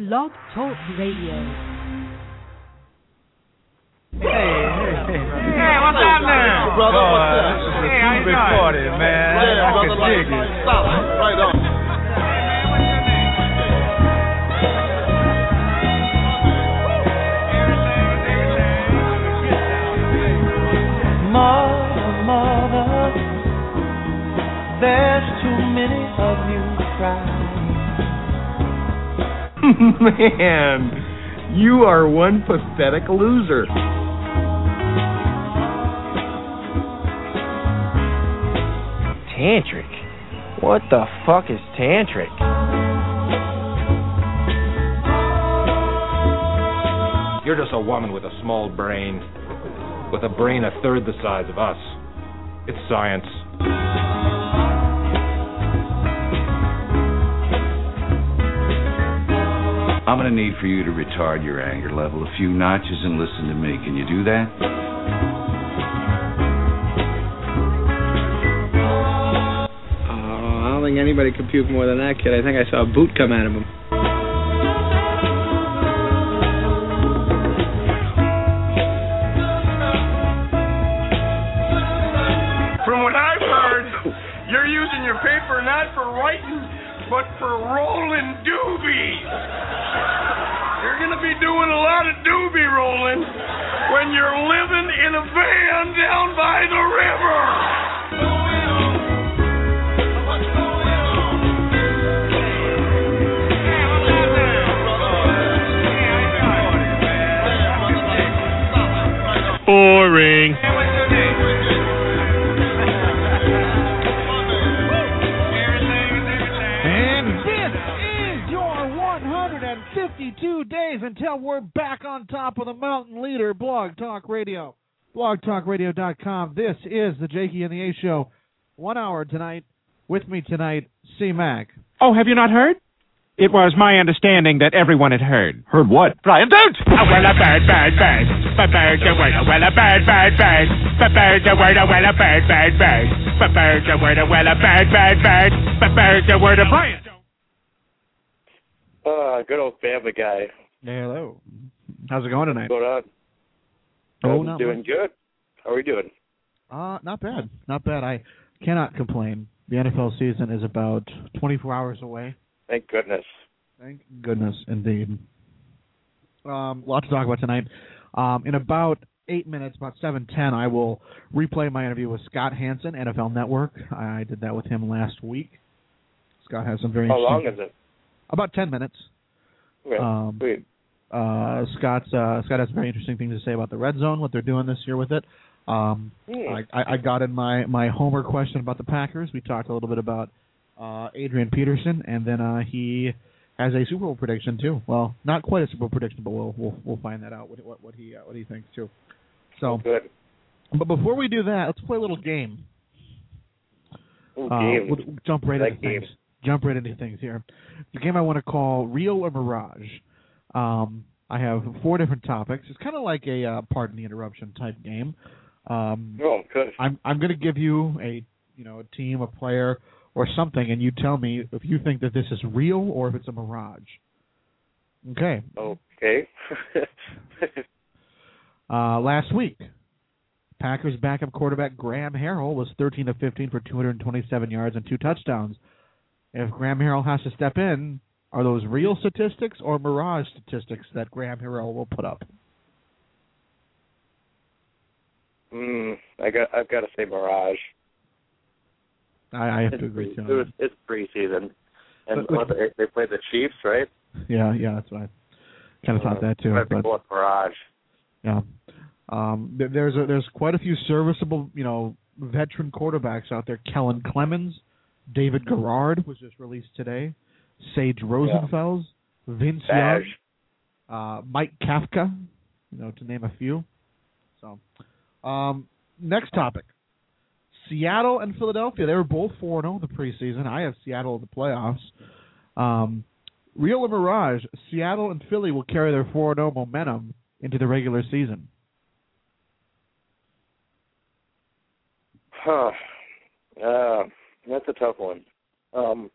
Blog Talk Radio. Hey, hey, hey. Hey, what's happening? Brother, Oh, what's up? this is a Hey, how you doing? recording, man. Yeah, I brother, can like, dig it. like, solid. Right on. Man, you are one pathetic loser. Tantric? What the fuck is tantric? You're just a woman with a small brain. With a brain a third the size of us. It's science. I'm going to need for you to retard your anger level a few notches and listen to me. Can you do that? Oh, I don't think anybody could puke more than that kid. I think I saw a boot come out of him. From what I've heard, you're using your paper not for writing, but for rolling doobies. Be doing a lot of doobie rolling when you're living in a van down by the river. Boring. 152 days until we're back on top of the mountain leader, Blog Talk Radio. BlogTalkRadio.com. This is the Jakey and the A Show. One hour tonight. With me tonight, C Mac. Oh, have you not heard? It was my understanding that everyone had heard. Heard what? Brian, don't! Oh, well, a bird, bird, bird. But bird's a word, well, a bird, bird, bird. But bird's a word, well, a bird, bird, bird. But bird's a word, well, a bird, bird, bird. But bird's a word, Brian. Uh, good old family guy. Hello. How's it going tonight? What's going on? Oh, I'm doing much. good. How are we doing? Uh, not bad. Not bad. I cannot complain. The NFL season is about 24 hours away. Thank goodness. Thank goodness, indeed. Um, lot to talk about tonight. Um, in about eight minutes, about seven ten, I will replay my interview with Scott Hanson, NFL Network. I did that with him last week. Scott has some very How long is it? About ten minutes. Um. Uh, Scott's uh, Scott has some very interesting things to say about the red zone, what they're doing this year with it. Um, Hmm. I, I, got in my my Homer question about the Packers. We talked a little bit about uh, Adrian Peterson, and then uh, he has a Super Bowl prediction too. Well, not quite a Super Bowl prediction, but we'll we'll, we'll find that out what what, what he uh, what he thinks too. So, Good. but before we do that, let's play a little game. Ooh, Uh, we'll, jump right I into like things. Jump right into things here. The game I want to call Real or Mirage. Um, I have four different topics. It's kind of like a uh, pardon the interruption type game. Um, Oh, good. I'm I'm going to give you a you know a team, a player, or something, and you tell me if you think that this is real or if it's a mirage. Okay. Okay. Uh, last week, Packers backup quarterback Graham Harrell was 13 of 15 for 227 yards and two touchdowns. If Graham Harrell has to step in, are those real statistics or mirage statistics that Graham Harrell will put up? mm, I got. I've got to say Mirage. I, I have It's, to agree it too. was, it's preseason, and But- what, they, they played the Chiefs, right? Yeah, yeah, that's what I kind of thought that too. I'd But going Mirage. yeah, um, there, there's a, there's quite a few serviceable, you know, veteran quarterbacks out there. Kellen Clemens, David Garrard was just released today. Sage Rosenfels, Vince Young, uh, Mike Kafka, you know, to name a few. So, um, next topic: Seattle and Philadelphia. They were both four zero in the preseason. I have Seattle in the playoffs. Um, real or mirage? Seattle and Philly will carry their four zero momentum into the regular season. Huh. Uh, that's a tough one. Um,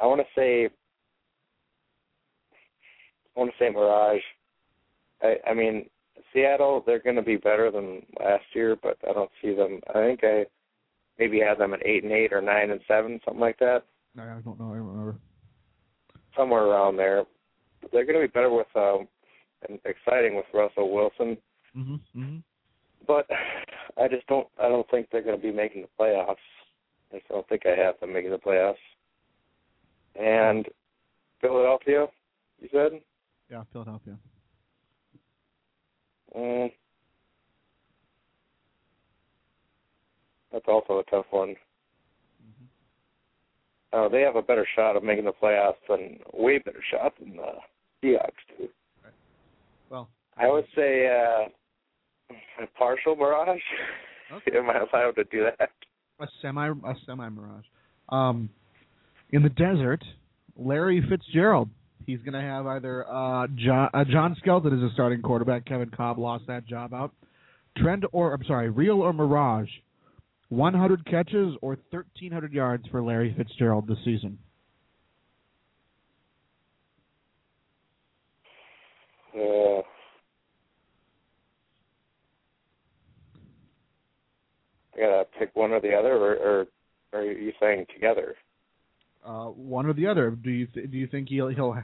I want to say I want to say Mirage. I I mean Seattle, they're going to be better than last year, but I don't see them. I think I maybe have them at eight and eight or nine and seven, something like that. I don't know. I don't remember. Somewhere around there. They're going to be better with um, and exciting with Russell Wilson, Mm-hmm. Mm-hmm. But I just don't. I don't think they're going to be making the playoffs. I just don't think I have them making the playoffs. And Philadelphia, you said. Yeah, Philadelphia. Mm. That's also a tough one. Uh, they have a better shot of making the playoffs than way better shot than the Seahawks do. Well, I would say uh, a partial mirage. Okay. Am I allowed to do that? a semi a semi mirage. Um, in the desert, Larry Fitzgerald. He's going to have either uh, John, uh, John Skelton as a starting quarterback. Kevin Kolb lost that job out. Trend or I'm sorry, real or mirage. 100 catches or 1,300 yards for Larry Fitzgerald this season. Uh, gotta pick one or the other, or, or, or are you saying together? Uh, one or the other. Do you th- do you think he'll he'll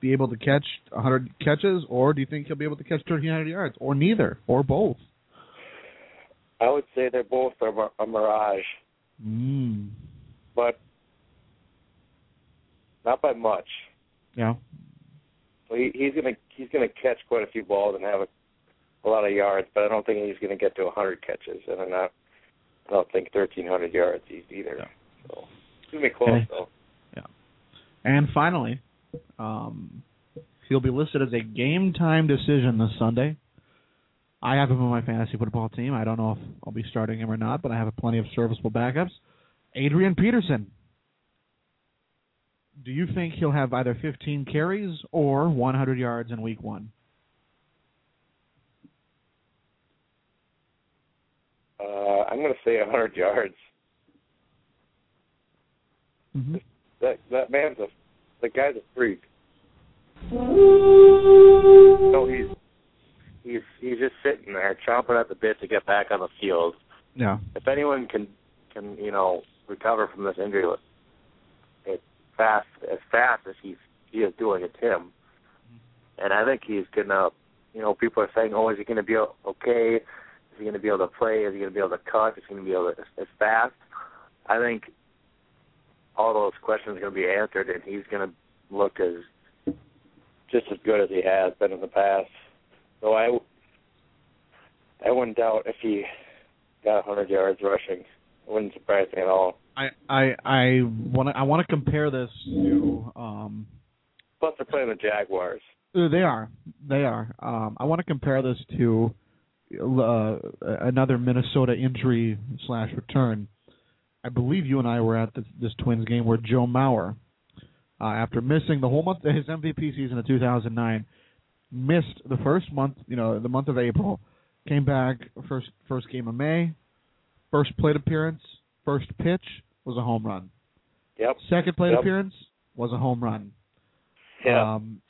be able to catch 100 catches, or do you think he'll be able to catch 1,300 yards, or neither, or both? I would say they're both a, a mirage, Mm. but not by much. Yeah. So he, he's gonna he's gonna catch quite a few balls and have a, a lot of yards, but I don't think he's gonna get to 100 catches, and I'm not. I don't think 1,300 yards either. So it's gonna be close Okay. though. Yeah. And finally, um, he'll be listed as a game time decision this Sunday. I have him on my fantasy football team. I don't know if I'll be starting him or not, but I have plenty of serviceable backups. Adrian Peterson. Do you think he'll have either 15 carries or 100 yards in week one? Uh, I'm gonna say 100 yards. Mm-hmm. That that man's a the guy's a freak. So he's he's he's just sitting there chomping at the bit to get back on the field. Yeah. If anyone can can you know recover from this injury as fast as fast as he's he is doing, it's him. And I think he's gonna. You know, people are saying, "Oh, is he going to be okay? Is he going to be able to play? Is he going to be able to cut? Is he going to be able to as fast?" I think all those questions are going to be answered, and he's going to look as just as good as he has been in the past. So I, I wouldn't doubt if he got 100 yards rushing. It wouldn't surprise me at all. I I I want to I want to compare this to um Plus, they're playing the Jaguars. They are. They are. Um, I want to compare this to uh, another Minnesota injury slash return. I believe you and I were at this, this Twins game where Joe Mauer, uh, after missing the whole month, of his MVP season of 2009, missed the first month, you know, the month of April, came back first first game of May, first plate appearance, first pitch was a home run. Yep. Second plate Yep. appearance was a home run. Yeah. Um,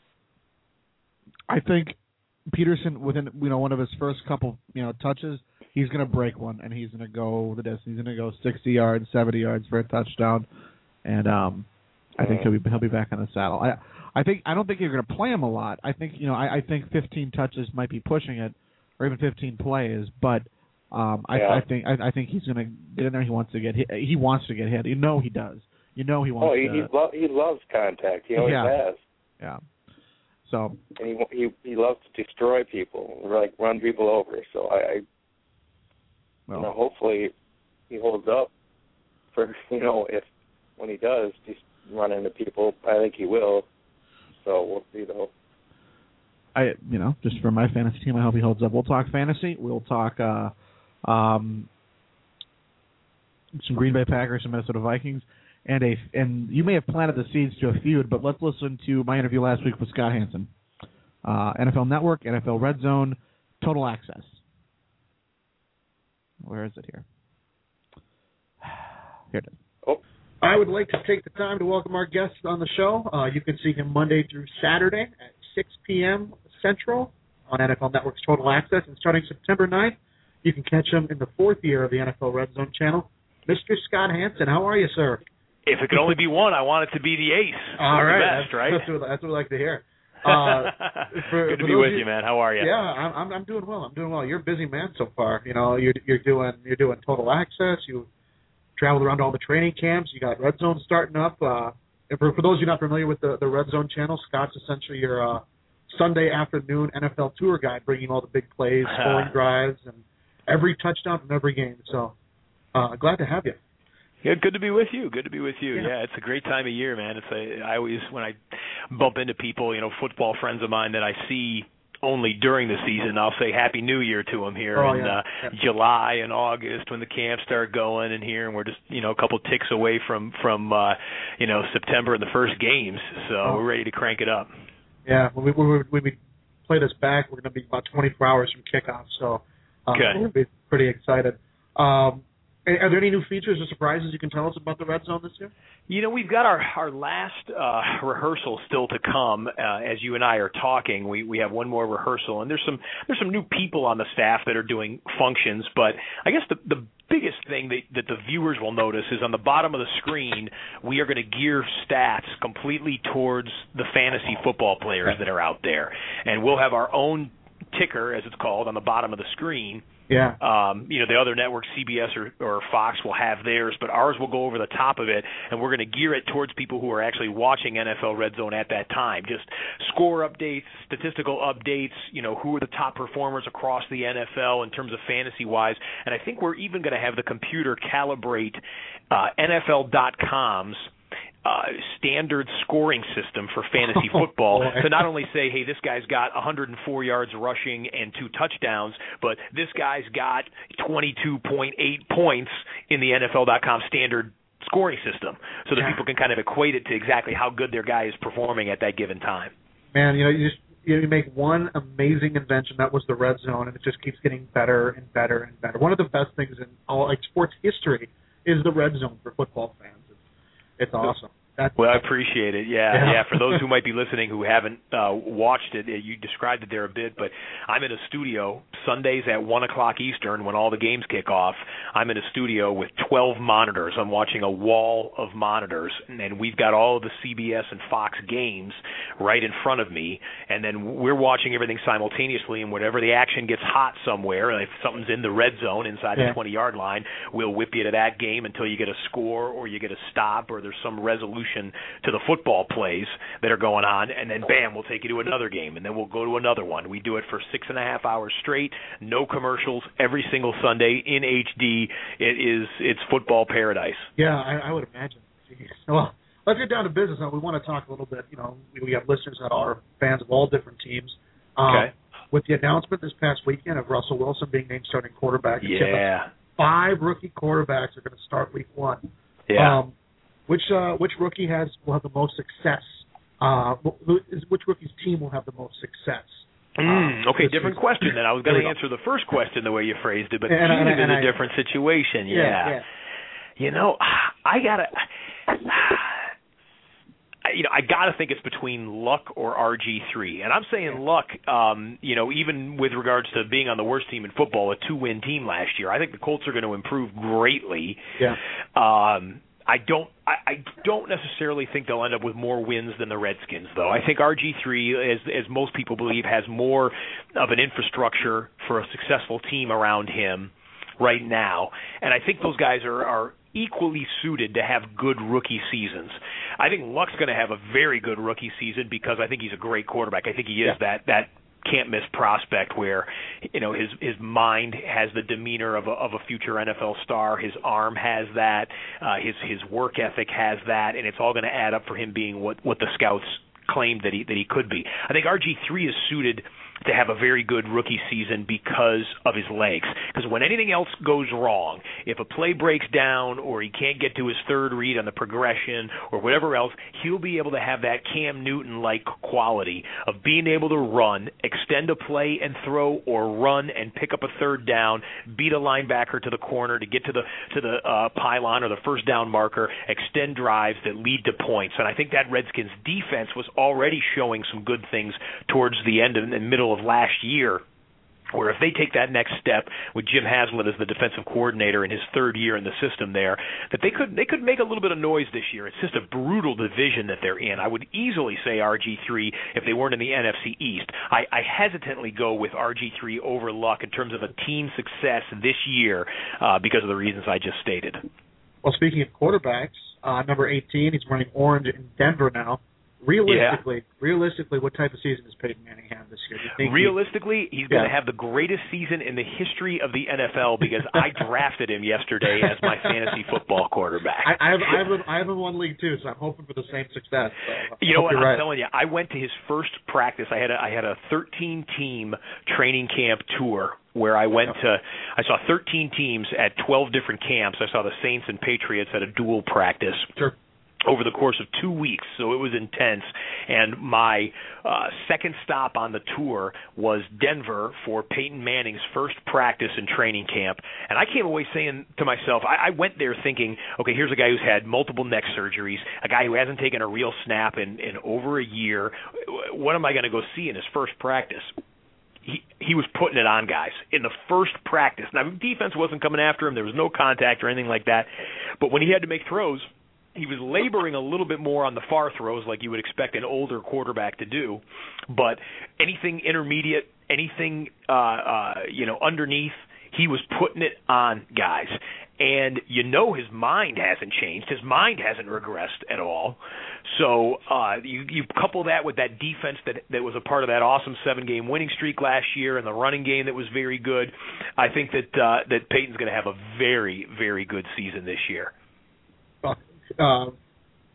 I think Peterson within you know one of his first couple you know touches, he's going to break one and he's going to go the distance. He's going to go 60 yards, 70 yards for a touchdown, and um, I think he'll be he'll be back on the saddle. I I think I don't think you're going to play him a lot. I think you know I, I think 15 touches might be pushing it, or even 15 plays, but. Um, I, Yeah. I think I, I think he's going to get in there. He wants to get hit. He wants to get hit. You know he does. You know he wants Oh, he to. he, lo- he loves contact. He always Yeah. has. Yeah. So and he he he loves to destroy people, like run people over. So I, I well, you know, hopefully he holds up for you know if when he does just run into people, I think he will. So we'll see though. I you know just for my fantasy team, I hope he holds up. We'll talk fantasy. We'll talk uh, um, some Green Bay Packers, some Minnesota Vikings, and a and you may have planted the seeds to a feud, but let's listen to my interview last week with Scott Hanson, uh, NFL Network, NFL Red Zone, Total Access. Where is it here? Here it is. Oh. I would like to take the time to welcome our guest on the show. Uh, you can see him Monday through Saturday at 6 p.m. Central on NFL Network's Total Access. And starting September 9th, you can catch him in the fourth year of the NFL Red Zone channel. Mr. Scott Hanson, how are you, sir? If it could only be one, I want it to be the ace. All right, best, that's, right? That's what, that's what we like to hear. Uh, for, Good to be with of you, man. How are you? Yeah, I'm, I'm I'm doing well. I'm doing well. You're a busy man so far. You know, you're you're doing you're doing total access. You traveled around all the training camps. You got Red Zone starting up. Uh, and for for those of you not familiar with the the Red Zone channel, Scott's essentially your uh, Sunday afternoon NFL tour guide, bringing all the big plays, scoring drives, and every touchdown from every game. So uh, glad to have you. Yeah, good to be with you. Good to be with you. Yeah. Yeah, it's a great time of year, man. It's a I always when I bump into people, you know, football friends of mine that I see only during the season, I'll say Happy New Year to them here Oh, in yeah. uh, Yeah. July and August when the camps start going and here, and we're just you know a couple ticks away from from uh, you know September and the first games, so Oh. we're ready to crank it up. Yeah, when we when we, when we play this back, we're going to be about 24 hours from kickoff, so uh, Okay. we're going to be pretty excited. Um, are there any new features or surprises you can tell us about the Red Zone this year? You know, we've got our our last uh rehearsal still to come. Uh, as you and I are talking, we we have one more rehearsal, and there's some there's some new people on the staff that are doing functions. But I guess the the biggest thing that that the viewers will notice is on the bottom of the screen, we are going to gear stats completely towards the fantasy football players that are out there, and we'll have our own ticker, as it's called, on the bottom of the screen Yeah. um, you know, the other networks, CBS or, or Fox, will have theirs, but ours will go over the top of it, and we're going to gear it towards people who are actually watching NFL Red Zone at that time. Just score updates, statistical updates, you know, who are the top performers across the NFL in terms of fantasy wise, and I think we're even going to have the computer calibrate uh, NFL.com's uh, standard scoring system for fantasy Oh, football boy. to not only say, hey, this guy's got 104 yards rushing and two touchdowns, but this guy's got 22.8 points in the NFL.com standard scoring system, so that Yeah. people can kind of equate it to exactly how good their guy is performing at that given time. Man, you know, you just you make one amazing invention that was the Red Zone, and it just keeps getting better and better and better. One of the best things in all like sports history is the Red Zone for football fans. It's, it's awesome. That's, Well, I appreciate it. Yeah, Yeah. yeah. For those who might be listening who haven't uh, watched it, you described it there a bit, but I'm in a studio Sundays at one o'clock Eastern when all the games kick off. I'm in a studio with 12 monitors. I'm watching a wall of monitors, and we've got all of the CBS and Fox games right in front of me, and then we're watching everything simultaneously. And whenever the action gets hot somewhere, if something's in the red zone inside Yeah. the 20 yard line, we'll whip you to that game until you get a score or you get a stop or there's some resolution to the football plays that are going on, and then bam, we'll take you to another game, and then we'll go to another one. We do it for six and a half hours straight, no commercials, every single Sunday in HD. It is it's football paradise. Yeah, I, I would imagine. Jeez. Well, let's get down to business. Now, we want to talk a little bit. You know, we, we have listeners that are fans of all different teams. Um, Okay. With the announcement this past weekend of Russell Wilson being named starting quarterback, it tipped us Yeah, five rookie quarterbacks are going to start week one. yeah. Um, which uh, which rookie has will have the most success? Uh, wh- wh- which rookie's team will have the most success? Mm, okay, different is- question then. I was going to answer the first question the way you phrased it, but And and is and a I- different situation. yeah. You know, I gotta. You know, I gotta think it's between Luck or RG three, and I'm saying Luck. Um, you know, even with regards to being on the worst team in football, a two win team last year, I think the Colts are going to improve greatly. Yeah. Um, I don't. I, I don't necessarily think they'll end up with more wins than the Redskins, though. I think RG three, as as most people believe, has more of an infrastructure for a successful team around him right now, and I think those guys are are equally suited to have good rookie seasons. I think Luck's going to have a very good rookie season because I think he's a great quarterback. I think he is that that can't miss prospect where you know his his mind has the demeanor of a of a future NFL star. His arm has that. Uh his his work ethic has that. And it's all going to add up for him being what what the scouts claimed that he that he could be. I think RG3 is suited to have a very good rookie season because of his legs. Because when anything else goes wrong, if a play breaks down or he can't get to his third read on the progression or whatever else, he'll be able to have that Cam Newton like quality of being able to run, extend a play and throw, or run and pick up a third down, beat a linebacker to the corner to get to the to the uh, pylon or the first down marker, extend drives that lead to points. And I think that Redskins defense was already showing some good things towards the end and middle of last year where if they take that next step with Jim Haslett as the defensive coordinator in his third year in the system there, that they could they could make a little bit of noise this year. It's just a brutal division that they're in. I would easily say RG3 if they weren't in the NFC East. I, I hesitantly go with RG3 over Luck in terms of a team success this year uh, because of the reasons I just stated. Well, speaking of quarterbacks, uh, number 18, he's running orange in Denver now. Realistically, yeah. realistically, what type of season does Peyton Manning have this year? Do you think realistically, he, he's going to have the greatest season in the history of the NFL because I drafted him yesterday as my fantasy football quarterback. I, I have I have, a, I have him one league too, so I'm hoping for the same success. So you know what? I'm right. telling you, I went to his first practice. I had a, I had a 13 team training camp tour where I went to I saw 13 teams at 12 different camps. I saw the Saints and Patriots at a dual practice. Sure over the course of two weeks, so it was intense. And my uh, second stop on the tour was Denver for Peyton Manning's first practice and training camp. And I came away saying to myself, I, I went there thinking, okay, here's a guy who's had multiple neck surgeries, a guy who hasn't taken a real snap in, in over a year. What am I going to go see in his first practice? he he was putting it on guys in the first practice. Now defense wasn't coming after him. There was no contact or anything like that. But when he had to make throws, he was laboring a little bit more on the far throws like you would expect an older quarterback to do. But anything intermediate anything uh uh you know underneath he was putting it on guys. And you know his mind hasn't changed. His mind hasn't regressed at all. So uh you you couple that with that defense that that was a part of that awesome seven game winning streak last year and the running game that was very good i think that uh that Peyton's going to have a very very good season this year uh,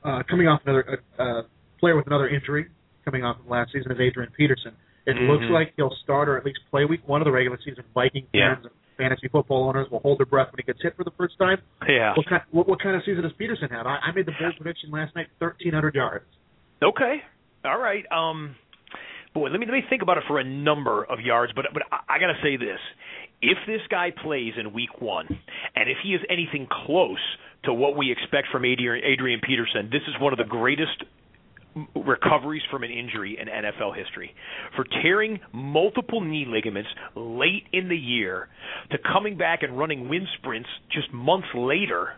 uh, coming off another uh, uh, player with another injury coming off of last season is Adrian Peterson. It mm-hmm. looks like he'll start or at least play week one of the regular season. Viking yeah. fans and fantasy football owners will hold their breath when he gets hit for the first time. Yeah. What kind, what, what kind of season does Peterson have? I, I made the bold prediction last night: thirteen hundred yards. Okay. All right. Um, boy, let me let me think about it for a number of yards. But but I, I got to say this: if this guy plays in week one, and if he is anything close to what we expect from Adrian, Peterson, this is one of the greatest recoveries from an injury in NFL history. For tearing multiple knee ligaments late in the year to coming back and running wind sprints just months later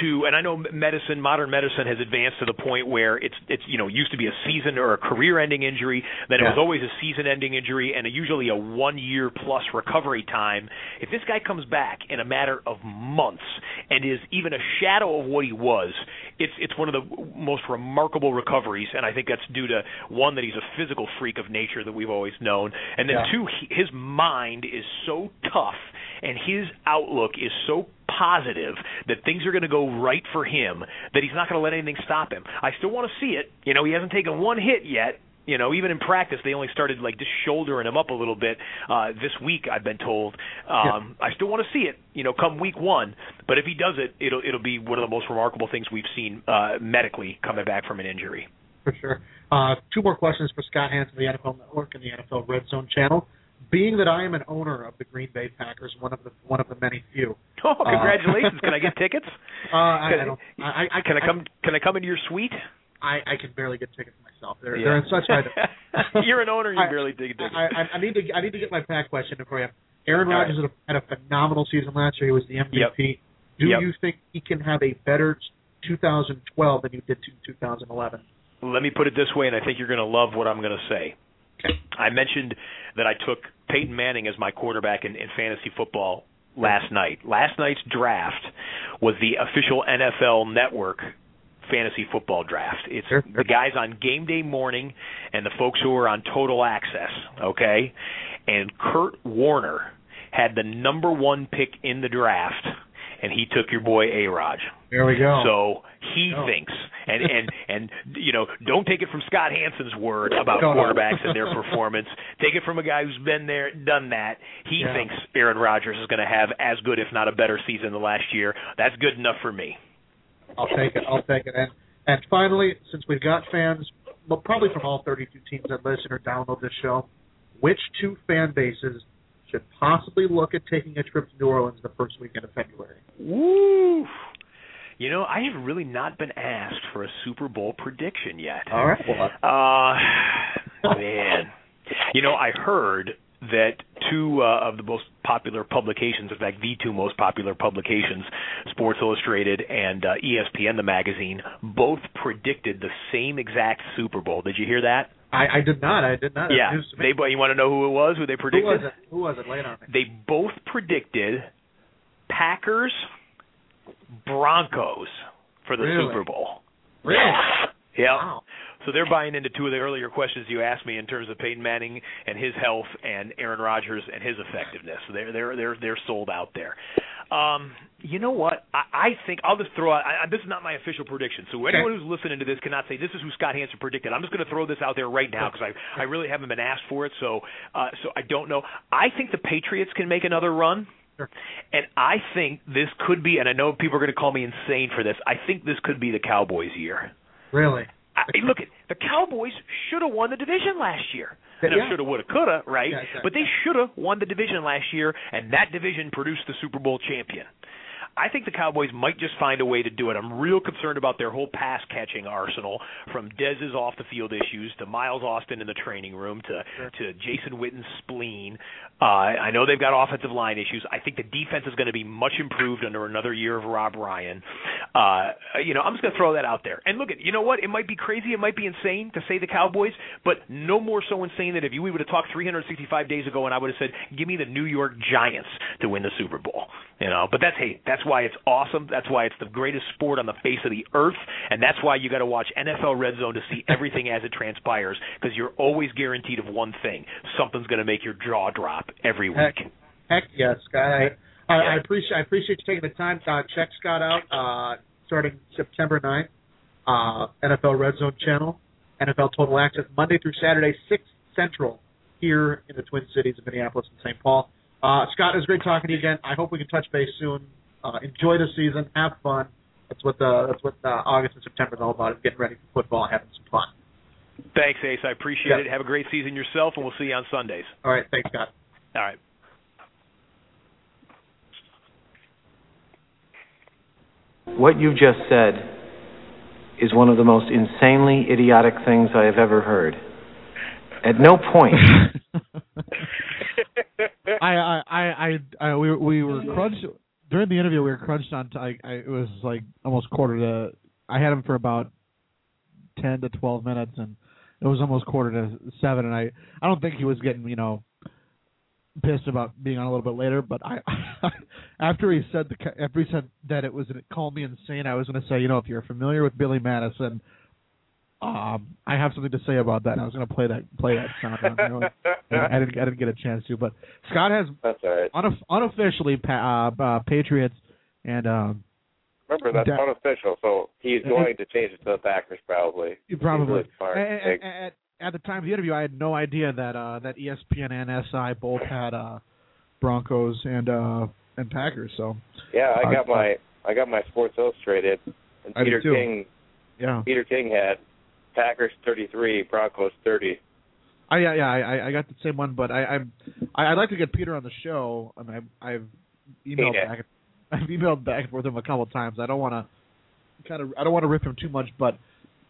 to and I know medicine modern medicine has advanced to the point where it's it's you know used to be a season or a career ending injury then it was always a season ending injury and a, usually a 1 year plus recovery time if this guy comes back in a matter of months and is even a shadow of what he was it's it's one of the most remarkable recoveries and I think that's due to one that he's a physical freak of nature that we've always known and then Yeah. two he, his mind is so tough and his outlook is so positive that things are going to go right for him that he's not going to let anything stop him. I still want to see it. You know, he hasn't taken one hit yet. You know, even in practice, they only started like just shouldering him up a little bit uh, this week. I've been told. Um, I still want to see it. You know, come week one. But if he does it, it'll it'll be one of the most remarkable things we've seen uh, medically coming back from an injury. For sure. Uh, two more questions for Scott Hanson the NFL Network and the NFL Red Zone channel. Being that I am an owner of the Green Bay Packers, one of the one of the many few. Oh, congratulations! can I get tickets? Uh, I, Can- I don't. I, I, Can I come? Can I come into your suite? I, I can barely get tickets myself. They're Yeah. they're in such high. You're an owner. You I- barely dig tickets. I, I, I need to I need to get my pack question in for you. Aaron All right. Rodgers had, a, had a phenomenal season last year. He was the MVP. Do Yep. you think he can have a better 2012 than you did to 2011? Let me put it this way, and I think you're going to love what I'm going to say. I mentioned that I took Peyton Manning as my quarterback in, in fantasy football last night. Last night's draft was the official NFL Network fantasy football draft. It's the guys on game day morning and the folks who are on total access, okay? And Kurt Warner had the number 1 pick in the draft and he took your boy A Raj. There we go. So he Oh. thinks, and and and you know, don't take it from Scott Hanson's word about no. quarterbacks and their performance. Take it from a guy who's been there, done that. He Yeah. thinks Aaron Rodgers is going to have as good, if not a better, season than last year. That's good enough for me. I'll take it. I'll take it. And and finally, since we've got fans, well, probably from all 32 teams that listen or download this show, which two fan bases should possibly look at taking a trip to New Orleans the first weekend of February? Woo! You know, I have really not been asked for a Super Bowl prediction yet. All right. Well, Uh, man. You know, I heard that two uh, of the most popular publications, in fact, the two most popular publications, Sports Illustrated and uh, ESPN, the magazine, both predicted the same exact Super Bowl. Did you hear that? I, I did not. I did not. Yeah. They, you want to know who it was? Who they Who predicted? was it? Who was it? Lay it on me. They both predicted Packers Broncos for the Really? Super Bowl. Really? Yeah. Wow. So they're buying into two of the earlier questions you asked me in terms of Peyton Manning and his health and Aaron Rodgers and his effectiveness. So they're they're they're they're sold out there. Um, you know what? I, I think I'll just throw out. I, I- this is not my official prediction, so anyone who's listening to this cannot say this is who Scott Hanson predicted. I'm just going to throw this out there right now because I I really haven't been asked for it, so uh, so I don't know. I think the Patriots can make another run. And I think this could be, and I know people are going to call me insane for this. I think this could be the Cowboys' year. Really? I, look, the Cowboys should have won the division last year. Yeah. Shoulda, woulda, coulda, right? Yeah, exactly. But they should have won the division last year, and that division produced the Super Bowl champion. I think the Cowboys might just find a way to do it. I'm real concerned about their whole pass catching arsenal, from Dez's off the field issues to Miles Austin in the training room to to Jason Witten's spleen. Uh, I know they've got offensive line issues. I think the defense is going to be much improved under another year of Rob Ryan. Uh, you know, I'm just going to throw that out there. And look at, you know what? It might be crazy, it might be insane to say the Cowboys, but no more so insane than if you we would have talked 365 days ago and I would have said, "Give me the New York Giants to win the Super Bowl." You know, but that's hey, that's why it's awesome. That's why it's the greatest sport on the face of the earth, and that's why you got to watch NFL Red Zone to see everything as it transpires because you're always guaranteed of one thing: something's going to make your jaw drop every week. Heck, heck yes, Scott. I, I, I appreciate I appreciate you taking the time. Uh, check Scott out. Uh, starting September 9th, uh, NFL Red Zone channel, NFL Total Access Monday through Saturday, six Central, here in the Twin Cities of Minneapolis and St. Paul. Uh, Scott, it was great talking to you again. I hope we can touch base soon. Uh, enjoy the season, have fun. That's what the that's what uh, August and September is all about. Is getting ready for football, and having some fun. Thanks, Ace. I appreciate Yeah. it. Have a great season yourself, and we'll see you on Sundays. All right, thanks, Scott. All right. What you just said is one of the most insanely idiotic things I have ever heard. At no point. I, I, I, I, I we, we were crunched during the interview. We were crunched on. T- I, I, it was like almost quarter to. I had him for about ten to twelve minutes, and it was almost quarter to seven. And I, I don't think he was getting, you know, pissed about being on a little bit later. But I, after he said the, after he said that it was, it called me insane. I was going to say, you know, if you're familiar with Billy Madison. Um, I have something to say about that. I was going to play that play that sound. I, didn't I didn't get a chance to, but Scott has That's all right. unof- unofficially pa- uh, uh, Patriots and um, Remember, that's Da- unofficial, so he's going to change it to the Packers probably. probably. He's really. And- and- at, at the time of the interview, I had no idea that uh, that ESPN and SI both had uh, Broncos and uh, and Packers. So Yeah, I got my I got my Sports Illustrated, and I Peter. King yeah, Peter King had Packers 33, Broncos 30. I yeah yeah I, I got the same one, but I I'm I, I'd like to get Peter on the show. I mean, I've, I've emailed Yeah. back I've emailed back and forth with him a couple of times. I don't want to kind of I don't want to rip him too much, but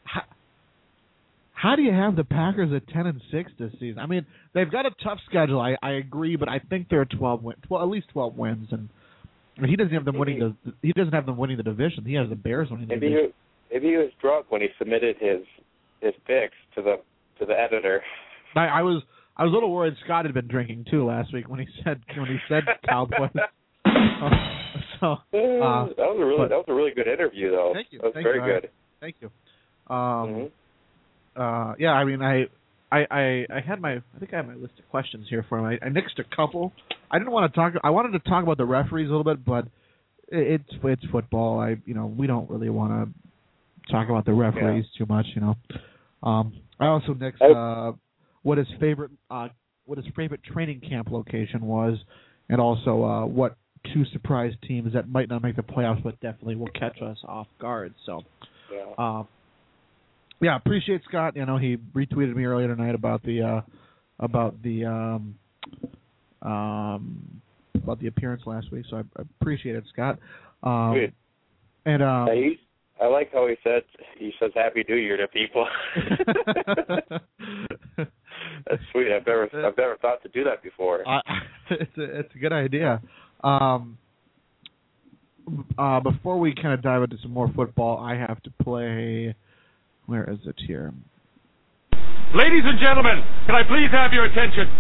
how, how do you have the Packers at ten and six this season? I mean, they've got a tough schedule. I I agree, but I think they're twelve win, 12, at least twelve wins, and he doesn't have them winning the he doesn't have them winning the division. He has the Bears winning the Maybe division. he, maybe he was drunk when he submitted his his picks to the to the editor. I, I was I was a little worried Scott had been drinking too last week when he said when he said Cowboys. so uh, that was a really but- that was a really good interview though. Thank you. That was Thank very you. Good. Thank you. Um, Mhm. uh, yeah, I mean, I, I, I, I had my, I think I have my list of questions here for him. I, I nixed a couple. I didn't want to talk. I wanted to talk about the referees a little bit, but it's it's football. I you know we don't really want to talk about the referees too much. You know. Um, I also next uh, what his favorite uh, what his favorite training camp location was, and also uh, what two surprise teams that might not make the playoffs but definitely will catch us off guard. So. Yeah. Um, yeah, appreciate Scott. You know, he retweeted me earlier tonight about the uh about the um um about the appearance last week, so I, appreciate it, Scott. Um and um he, I like how he said he says Happy New Year to people. That's sweet. I've never I've never thought to do that before. I, it's a it's a good idea. Um uh before we kind of dive into some more football, I have to play where is it here? Ladies and gentlemen, can I please have your attention?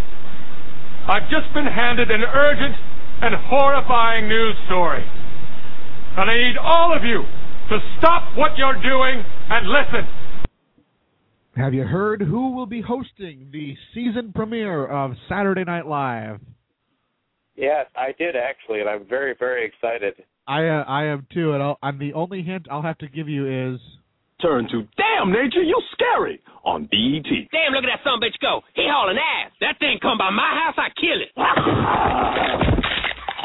I've just been handed an urgent and horrifying news story. And I need all of you to stop what you're doing and listen. Have you heard who will be hosting the season premiere of Saturday Night Live? Yes, I did actually, and I'm very very excited. I uh, I am too, and I'll, I'm the only hint I'll have to give you is Turn to Damn Nature, you scary on BET. Damn, look at that son bitch go. He hauling ass. That thing come by my house, I kill it.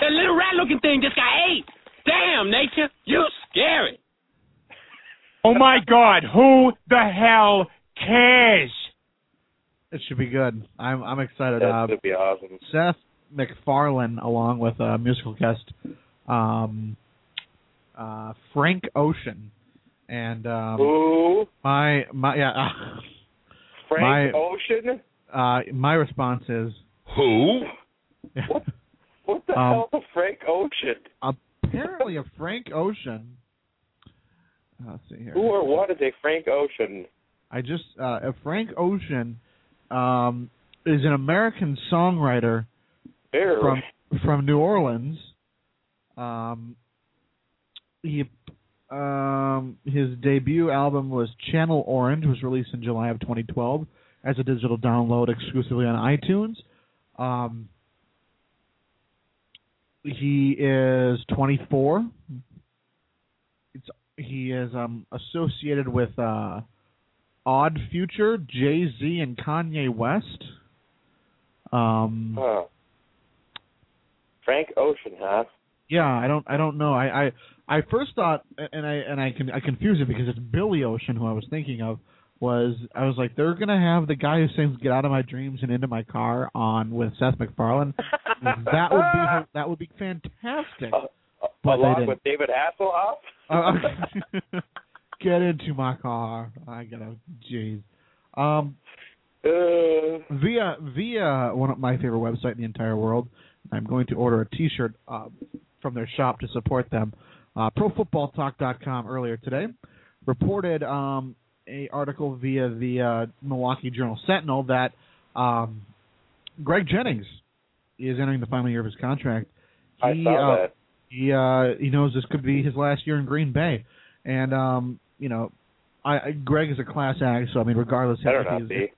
that little rat looking thing just got ate. Damn, nature, you scary. Oh my god, who the hell cares? it should be good. I'm I'm excited. That Uh, would be awesome. Seth MacFarlane, along with a musical guest, um, uh, Frank Ocean, and um, Who? my my yeah. Uh, Frank my, Ocean? uh, my response is Who? What the Um, hell is a Frank Ocean? apparently a Frank Ocean. Let's see here. Who or what is a Frank Ocean? I just uh, a Frank Ocean um, is an American songwriter from from New Orleans. Um, he um, his debut album was Channel Orange, was released in July of 2012 as a digital download exclusively on iTunes. Um, he is 24. He is um, associated with uh, Odd Future, Jay Z, and Kanye West. Um, Huh. Frank Ocean, huh? Yeah, I don't I don't know. I I I first thought and I and I can I confuse it because it's Billy Ocean who I was thinking of was I was like they're gonna have the guy who sings "Get Out of My Dreams" and "Into My Car" on with Seth MacFarlane. that would be that would be fantastic. But they Along didn't. with David Hasselhoff? Uh, get into my car. I gotta, jeez. Um, Uh, via via one of my favorite website in the entire world. I'm going to order a T-shirt uh, from their shop to support them. Uh, ProFootballTalk.com earlier today reported um, a article via the uh, Milwaukee Journal Sentinel that um, Greg Jennings is entering the final year of his contract. I He, saw uh, that. He uh, he knows this could be his last year in Green Bay, and um, you know, I, I Greg is a class act, so I mean, regardless Better if not be.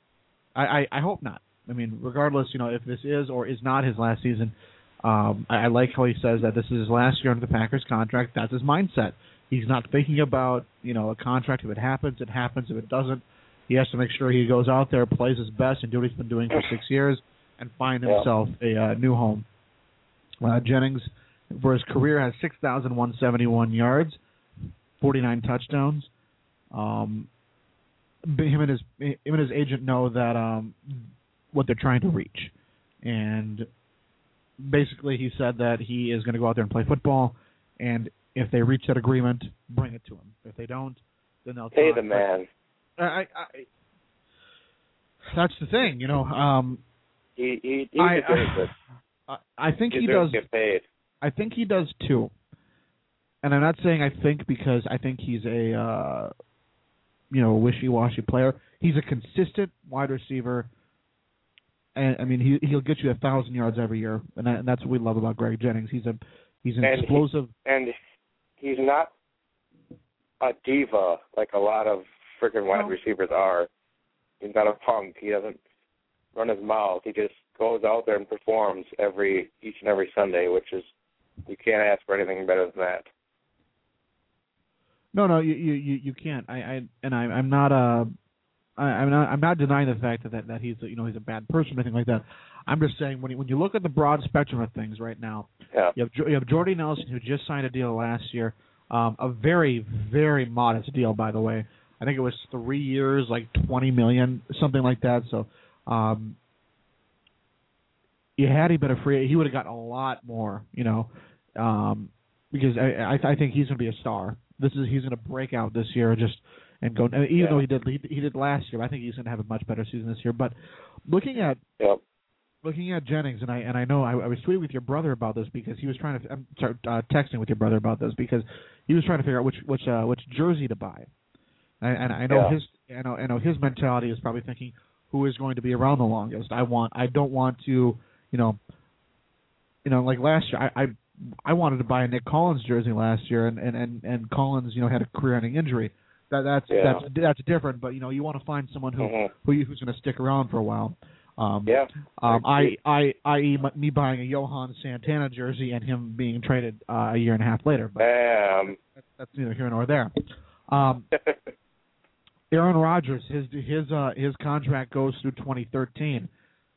I, I I hope not. I mean, regardless, you know, if this is or is not his last season, um, I, I like how he says that this is his last year under the Packers contract. That's his mindset. He's not thinking about you know a contract. If it happens, it happens. If it doesn't, he has to make sure he goes out there, plays his best, and do what he's been doing for six years, and find Yeah. himself a uh, new home. Uh, Jennings, for his career, has six thousand one seventy one yards, forty nine touchdowns. Um, him and his him and his agent know that um what they're trying to reach, and basically he said that he is going to go out there and play football, and if they reach that agreement, bring it to him. If they don't, then they'll Pay the man. I, I, I that's the thing, you know. Um, He he, he I. I I think He he does. get paid. I think he does too. And I'm not saying I think because I think he's a uh you know, wishy-washy player. He's a consistent wide receiver. And I mean, he he'll get you a thousand yards every year, and, that, and that's what we love about Greg Jennings. He's a he's an And he- explosive. And he's not a diva like a lot of freaking wide No. receivers are. He's not a punk. He doesn't run his mouth. He just goes out there and performs every each and every Sunday, which is You can't ask for anything better than that. No, no, you you you, can't. I, I and I I'm not uh I, I'm not I'm not denying the fact that, that that he's a, you know he's a bad person or anything like that. I'm just saying when you, when you look at the broad spectrum of things right now, Yeah. you have you have Jordy Nelson who just signed a deal last year, um, a very very modest deal by the way. I think it was three years, like twenty million, something like that. So, um, you had he been a free, he would have gotten a lot more, you know, um, because I I, I think he's going to be a star. This is he's going to break out this year just and go. Even Yeah. though he did he, he did last year, I think he's going to have a much better season this year. But looking at Yep. looking at Jennings, and I and I know I, I was tweeting with your brother about this because he was trying to. I'm sorry, uh, texting with your brother about this because he was trying to figure out which which uh, which jersey to buy. And, and I know Yeah. his I know I know his mentality is probably thinking who is going to be around the longest. I want I don't want to you know you know like last year I I, I wanted to buy a Nick Collins jersey last year and and and, and Collins you know had a career-ending injury. That that's Yeah. that's that's different. But you know you want to find someone who Mhm. who you, who's going to stick around for a while. Um, Yeah. um, I. I, i.e., me buying a Johan Santana jersey and him being traded uh, a year and a half later, but Bam. that's neither here nor there. Um, Aaron Rodgers, his his uh, his contract goes through 2013.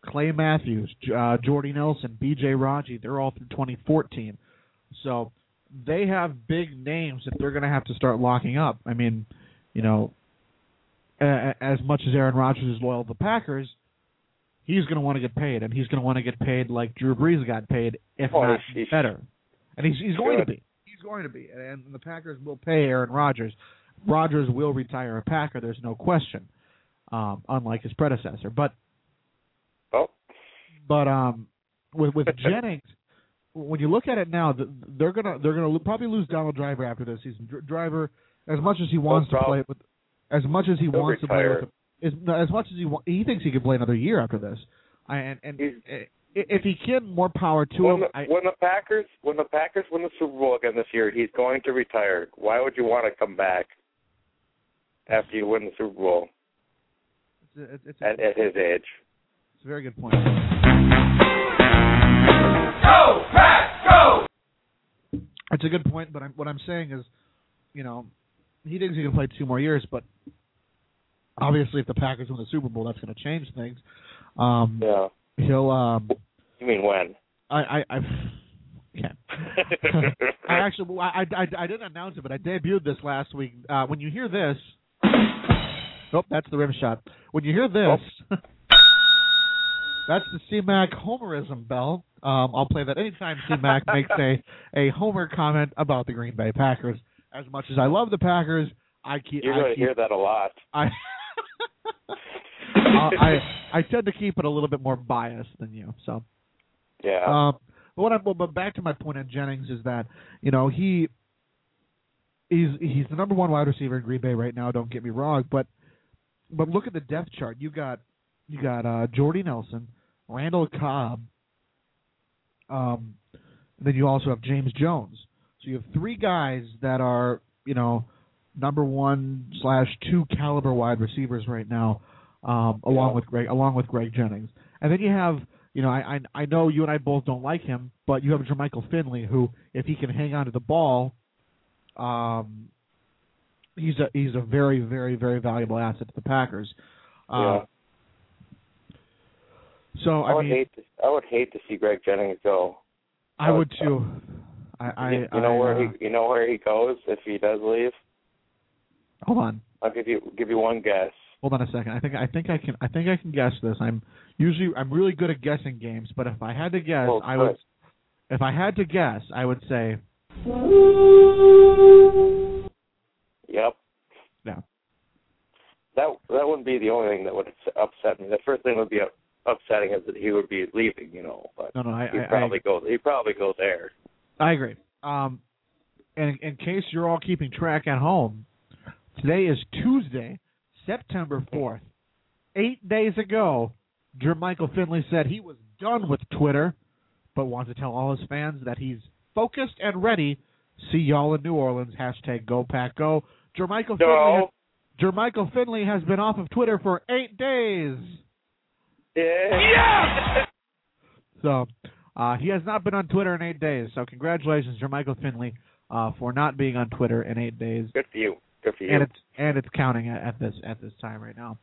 Clay Matthews, uh, Jordy Nelson, B.J. Raji, they're all through 2014. So they have big names that they're going to have to start locking up. I mean, you know, a- as much as Aaron Rodgers is loyal to the Packers, he's going to want to get paid, and he's going to want to get paid like Drew Brees got paid, if Oh, not he's- better. And he's he's going to be. He's going to be, and the Packers will pay Aaron Rodgers. Rodgers will retire a Packer. There's no question, um, unlike his predecessor. But Oh. but um, with with Jennings, when you look at it now, they're gonna they're gonna probably lose Donald Driver after this season. Driver, as much as he wants to play with, as much as he He'll wants to play retire. with, as, as much as he he thinks he can play another year after this. And and i- if he can, more power to When him. the, I, when the Packers when the Packers win the Super Bowl again this year, he's going to retire. Why would you want to come back after you win the Super Bowl it's, it's, it's, at, at his age? It's a very good point. Go, Pack, go! It's a good point, but I'm, what I'm saying is, you know, he thinks he can play two more years, but obviously, if the Packers win the Super Bowl, that's going to change things. Um, Yeah. He'll. Um, You mean when? I. I. I can't. I actually, I, I, I didn't announce it, but I debuted this last week. Uh, when you hear this, oh, that's the rim shot. When you hear this, that's the C-Mac homerism bell. Um, I'll play that anytime C-Mac makes a a homer comment about the Green Bay Packers. As much as I love the Packers, I keep. You're going to hear that a lot. I. uh, I I tend to keep it a little bit more biased than you. So. Yeah. Um, but what I but back to my point on Jennings is that you know he he's he's the number one wide receiver in Green Bay right now. Don't get me wrong, but but look at the depth chart. You got you got uh, Jordy Nelson, Randall Cobb, um, then you also have James Jones. So you have three guys that are you know number one slash two caliber wide receivers right now, um, along with Greg along with Greg Jennings, and then you have you know, I, I I know you and I both don't like him, but you have Jermichael Finley, who, if he can hang on to the ball, um, he's a he's a very very very valuable asset to the Packers. Uh, Yeah. So I, I would mean, hate to, I would hate to see Greg Jennings go. I would too. I, I you, you know I, where uh, he you know where he goes if he does leave. Hold on, I'll give you give you one guess. hold on a second. I think I think I can I think I can guess this. I'm usually I'm really good at guessing games, but if I had to guess, I would. If I had to guess, I would say Yep. Yeah. That that wouldn't be the only thing that would upset me. The first thing would be upsetting is that he would be leaving, you know. But no no I he I, I, probably goes. He probably goes there. I agree. Um, and in case you're all keeping track at home, today is Tuesday, September 4th. Eight days ago, Jermichael Finley said he was done with Twitter, but wants to tell all his fans that he's focused and ready. See y'all in New Orleans. Hashtag Go Pack Go. Jermichael Finley. Has, Jermichael Finley has been off of Twitter for eight days. Yeah. So, Uh, he has not been on Twitter in eight days, so congratulations, Jermichael Finley, uh, for not being on Twitter in eight days. Good for you. Good for you. And it's and it's counting at, at this at this time right now.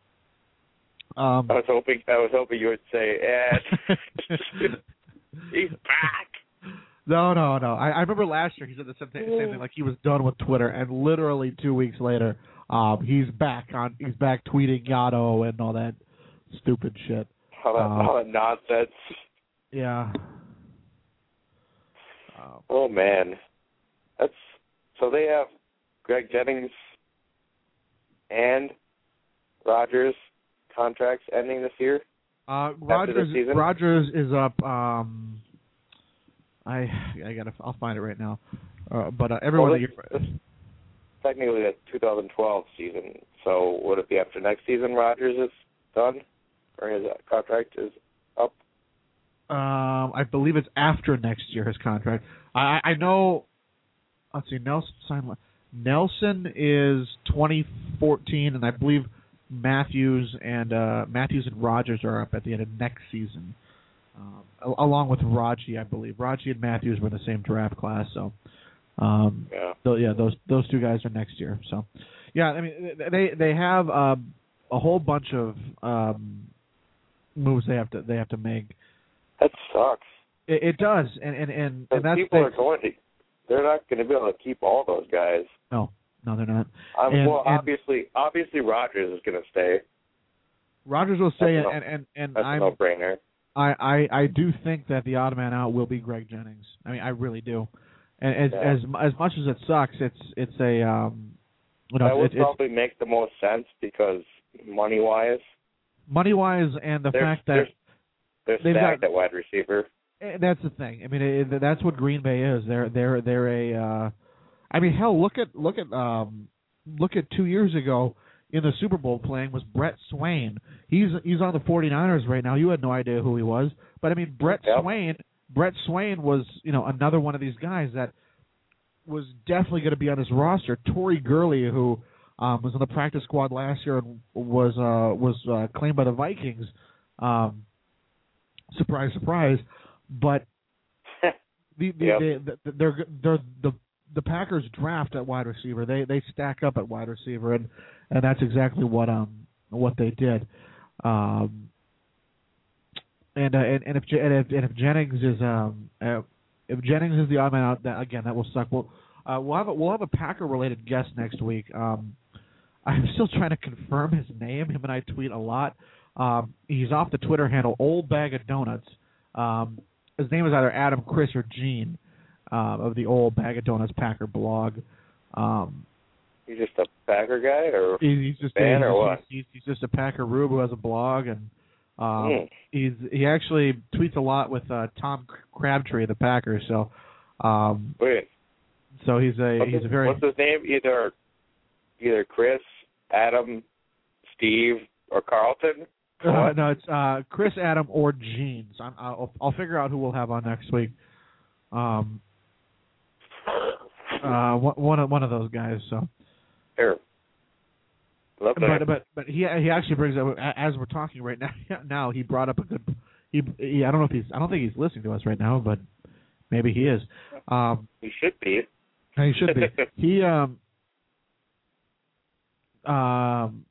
Um, I was hoping I was hoping you would say, Ed, he's back. No, no, no. I, I remember last year he said the same thing, same thing, like he was done with Twitter, and literally two weeks later, um, he's back on. He's back tweeting Yado and all that stupid shit. All that, Um, all that nonsense. Yeah. Um, Oh man, that's so they have Greg Jennings and Rodgers contracts ending this year. Uh, Rodgers? Rodgers is up. Um, I I gotta I'll find it right now. Uh, but uh, everyone Well, that you're technically the 2012 season. So would it be after next season Rodgers is done, or his uh, contract is up? Um, I believe it's after next year his contract. I I know. Let's see. Nelson signed. Nelson is 2014, and I believe Matthews and uh, Matthews and Rodgers are up at the end of next season, um, along with Raji, I believe. Raji and Matthews were in the same draft class, so. Um, Yeah. so yeah, those those two guys are next year. So, yeah, I mean they they have um, a whole bunch of um, moves they have to they have to make. That sucks. It, it does, and and and, and that's people the- are going to. They're not going to be able to keep all those guys. no, no, they're not. Um, And- well, and- obviously, obviously Rodgers is going to stay. Rodgers will say, That's a no- and and and That's I'm, a no-brainer. I, I I do think that the odd man out will be Greg Jennings. I mean, I really do. And as Yeah. as as much as it sucks, it's it's a um, you know, that would it's probably make the most sense because money-wise, money wise, and the There's- fact that they're They've stacked got- at wide receiver. Eh, That's the thing. I mean, it, that's what Green Bay is. They're they're they're a. Uh, I mean, hell, look at look at um, look at two years ago in the Super Bowl playing was Brett Swain. He's he's on the 49ers right now. You had no idea who he was, but I mean, Brett Yep. Swain. Brett Swain was you know another one of these guys that was definitely going to be on his roster. Tori Gurley, who um, was on the practice squad last year and was uh, was uh, claimed by the Vikings. Um, surprise, surprise. But the the, Yep. the, the they're they're the the Packers draft at wide receiver. They they stack up at wide receiver, and and that's exactly what um what they did. Um, and uh, and and if, and if and if Jennings is um uh, if Jennings is the odd man out, that again that will suck. We'll uh, we'll have a, we'll have a Packer related guest next week. Um, I'm still trying to confirm his name. Him and I tweet a lot. Um, he's off the Twitter handle Old Bag of Donuts. Um, his name is either Adam, Chris, or Gene uh, of the Old Bag of Donuts Packer blog. Um, He's just a Packer guy, or he- he's just fan, he's, or what? He's, he's just a Packer rube who has a blog, and um, Hmm. he's he actually tweets a lot with uh, Tom Crabtree of the Packers. So, um, Wait, so he's a what's he's his, a very what's his name? Either either Chris, Adam, Steve, or Carlton. Uh, no, it's uh, Chris, Adam, or Gene. So I'm, I'll, I'll figure out who we'll have on next week. Um, uh, one one of one of those guys. So, Here. Love that. but but but he he actually brings up as we're talking right now. Now he brought up a good. He, he I don't know if he's I don't think he's listening to us right now, but maybe he is. Um, he should be. he should be. he um um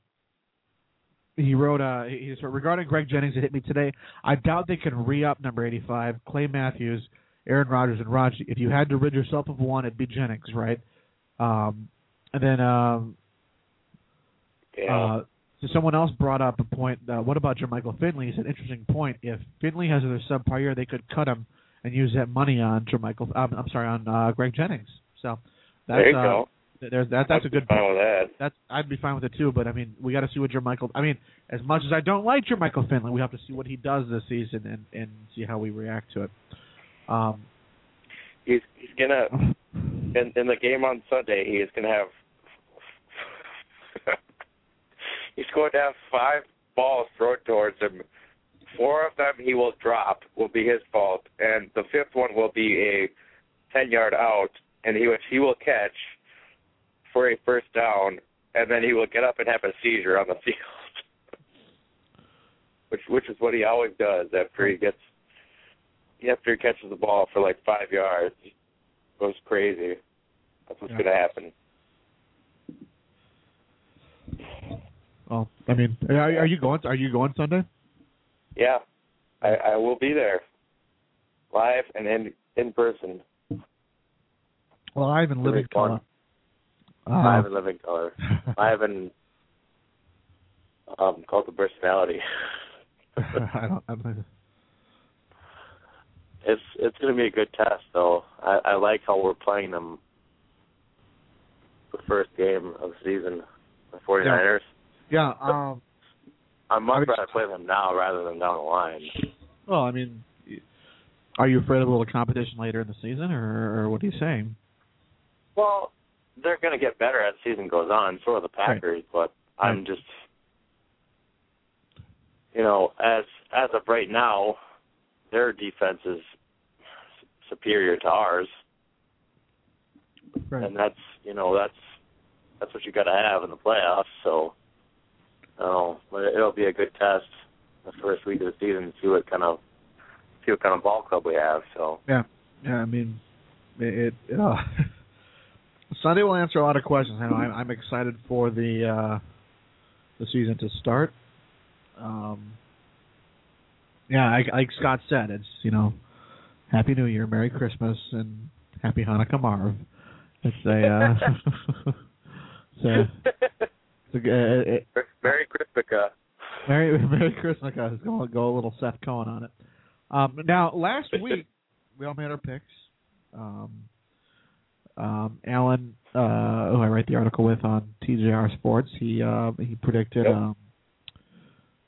he wrote uh he said regarding Greg Jennings it hit me today. I doubt they can re up number eighty five, Clay Matthews, Aaron Rodgers and Raji. If you had to rid yourself of one, it'd be Jennings, right? Um and then um Yeah. uh so someone else brought up a point. Uh, what about Jermichael Finley? He an interesting point. If Finley has another subpar year, they could cut him and use that money on Jermichael. Um, I'm sorry, on uh, Greg Jennings. So that's there you uh, go. Th- There's that. That's I'd a good. fine with that. That's I'd be fine with it too. But I mean, we got to see what Jermichael. I mean, as much as I don't like Jermichael Finley, we have to see what he does this season and and see how we react to it. Um, He's he's gonna in in the game on Sunday. He is gonna have. he's going to have five balls thrown towards him. Four of them he will drop, will be his fault, and the fifth one will be a ten yard out, and he which he will catch for a first down, and then he will get up and have a seizure on the field. which which is what he always does after he gets after he catches the ball for like five yards, goes crazy. That's what's Yeah. gonna happen. Well, I mean, are, are you going? Are you going Sunday? Yeah, I, I will be there, live and in in person. Well, I haven't living Very color. live in living color. live in um called the personality. I don't. I'm, It's it's gonna be a good test though. I, I like how we're playing them the first game of the season, the 49ers. yeah. Um. I'd much I would- rather play them now rather than down the line. Well, I mean, are you afraid of a little competition later in the season, or, or what are you saying? Well, they're going to get better as the season goes on. So are the Packers, but I'm just, you know, as as of right now, their defense is superior to ours, Right. and that's you know that's that's what you got to have in the playoffs. So, oh, but it'll be a good test the first week of the season to see what kind of see what kind of ball club we have. So. Yeah. Yeah. I mean, it. it uh, Sunday will answer a lot of questions. I know I'm, I'm excited for the uh, the season to start. Um, yeah, like, like Scott said, it's you know, Happy New Year, Merry Christmas, and Happy Hanukkah, Marv. It's a uh, it's a, it's a, uh, it, Merry Christmas. Merry Merry Christmas, guys. Go go a little Seth Cohen on it. Um, now, last week we all made our picks. Um, um, Alan, uh, who I write the article with on TJR Sports, he uh, he predicted. Yep. Um,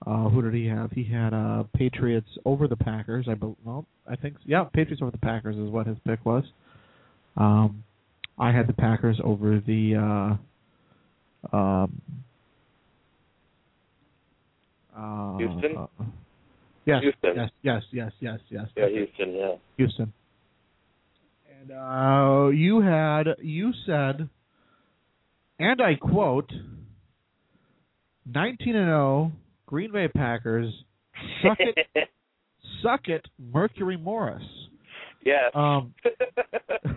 uh, who did he have? He had uh, Patriots over the Packers. I believe. well, I think yeah, Patriots over the Packers is what his pick was. Um, I had the Packers over the uh, um, uh, Houston? uh, yes, Houston. yes, yes, yes, yes, yes. Yeah, Houston. Yeah. Houston. And uh, you had you said, and I quote, nineteen and zero Green Bay Packers. Suck it, suck it, Mercury Morris. Yes. Um,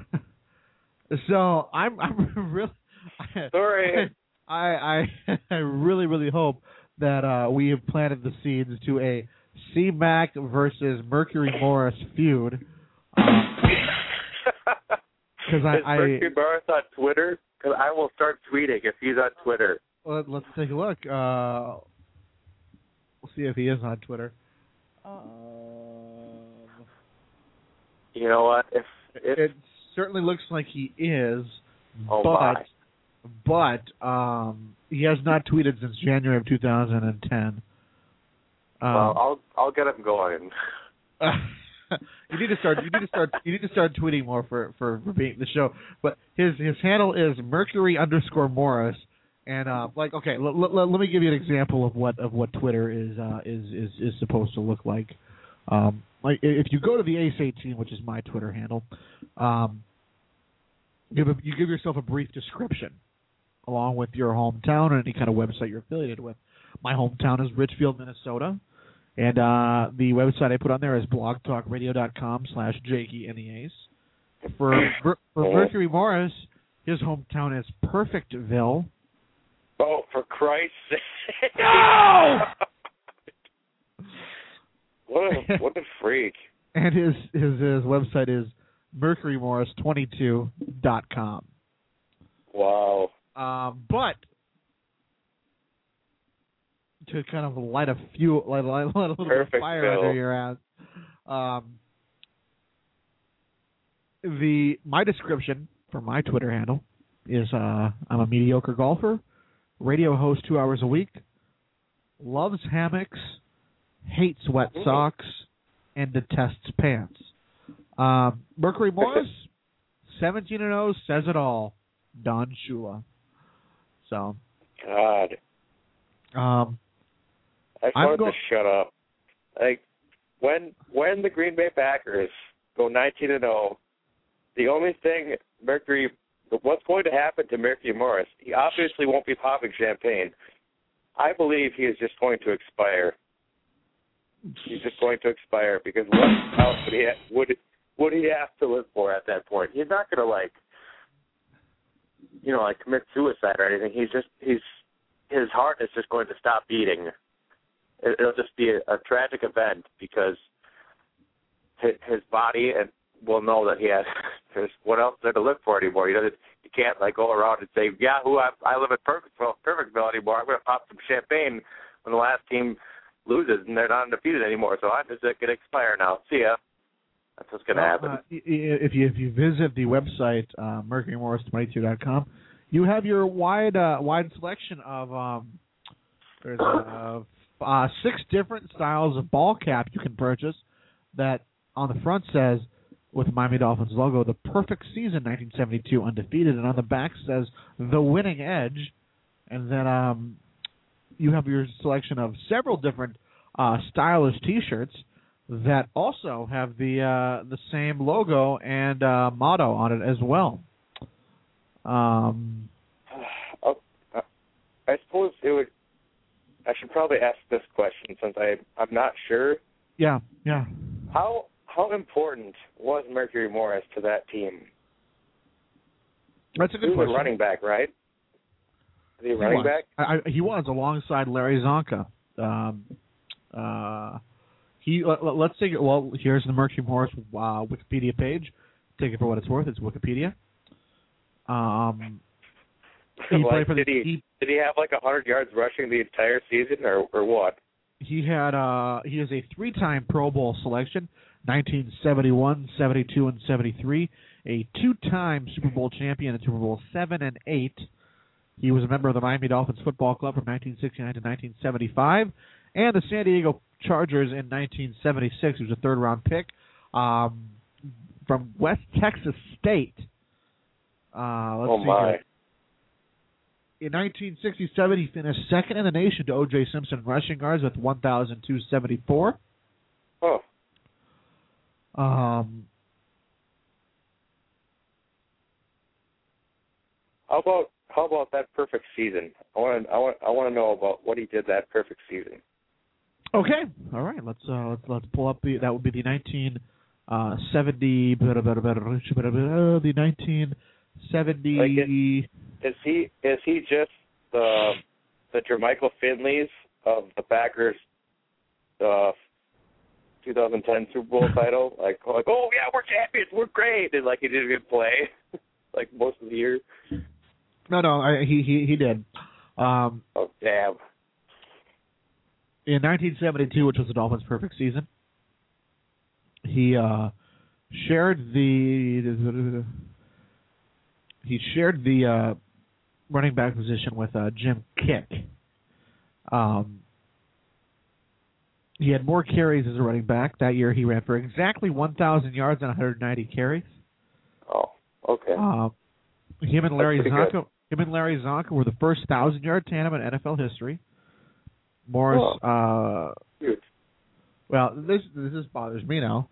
so I'm I'm really Sorry. I I I really really hope that uh, we have planted the seeds to a C Mac versus Mercury Morris feud. Because I, Is I Mercury Morris on Twitter? Because I will start tweeting if he's on Twitter. let, let's take a look. Uh, we'll see if he is on Twitter. Um, You know what? If if it certainly looks like he is, oh but my, but um, he has not tweeted since January of 2010. Um, well, I'll I'll get him going. you need to start. You need to start. You need to start tweeting more for for, for being the show. But his his handle is Mercury underscore Morris, and uh, like okay, l- l- let me give you an example of what of what Twitter is uh, is is is supposed to look like. Um, like if you go to the Ace 18, which is my Twitter handle, um, give a, you give yourself a brief description along with your hometown and any kind of website you're affiliated with. My hometown is Richfield, Minnesota. And uh, the website I put on there is blogtalkradio.com slash Jakey in the Ace. For, for Mercury Morris, his hometown is Perfectville. Oh, for Christ's sake! No! what a what a freak! And his, his, his website is mercurymorris22.com. Wow. Um, but to kind of light a few, light, light, light a little Perfect, fire Bill. under your ass. Um, the my description for my Twitter handle is uh, I'm a mediocre golfer, radio host two hours a week, loves hammocks, hates wet socks, and detests pants. Um, Mercury Morris, 17 and 0, says it all. Don Shula. So, God, um, I just wanted go- to shut up. Like when when the Green Bay Packers go 19 and 0, the only thing Mercury, what's going to happen to Mercury Morris? He obviously won't be popping champagne. I believe he is just going to expire. he's just going to expire because what else would he ha- would would he have to live for at that point? He's not going to like you know like commit suicide or anything. He's just he's his heart is just going to stop beating. It, it'll just be a, a tragic event because his, his body and will know that he has. There's what else there to live for anymore? You know, You can't like go around and say, "Yeah, who I, I live at Perfectville, Perfectville anymore. I'm going to pop some champagne when the last team loses and they're not undefeated anymore. So I'm just going to expire now. See ya." That's what's going to happen. Uh, if you if you visit the website uh, mercurymorris22.com, you have your wide uh, wide selection of um, there's uh, uh, six different styles of ball cap you can purchase. That on the front says with Miami Dolphins logo, the perfect season 1972 undefeated, and on the back says the winning edge, and then um, you have your selection of several different uh, stylish T-shirts that also have the uh, the same logo and uh, motto on it as well. Um, Oh, I suppose it would. I should probably ask this question since I I'm not sure. yeah, yeah. How how important was Mercury Morris to that team? That's a good He good was question. a running back, right? Is he a running was. back? I, I, he was alongside Larry Csonka. Um, uh, he let, let's take it. Well, here's the Mercury Morris uh, Wikipedia page. Take it for what it's worth. It's Wikipedia. Um, he like, played for the, he, did he have like a hundred yards rushing the entire season, or or what? he had uh he is a three-time Pro Bowl selection, 1971, 72 and 73, a two-time Super Bowl champion in Super Bowl 7 and 8. He was a member of the Miami Dolphins football club from 1969 to 1975 and the San Diego Chargers in 1976. He was a third-round pick um from West Texas State. Uh let's oh see my! here in 1967, he finished second in the nation to O.J. Simpson in rushing yards with 1,274. Oh. Um. How about how about that perfect season? I want I want I want to know about what he did that perfect season. Okay, all right. Let's uh, let's let's pull up the that would be the 1970 uh, blah, the 19. Seventy. Like he is he just the the Jermichael Finleys of the Packers? Uh, 2010 Super Bowl title, like like oh yeah we're champions we're great and like he didn't even play like most of the year. No, no, I, he he he did. Um, oh damn! In 1972, which was the Dolphins' perfect season, he uh, shared the, the, the he shared the uh, running back position with uh, Jim Kiick. Um, he had more carries as a running back that year. He ran for exactly 1,000 yards and 190 carries. Oh okay. Um, him and Larry Csonka, him and Larry Csonka were the first thousand-yard tandem in NFL history. Morris, uh, Huge. well, this this bothers me now.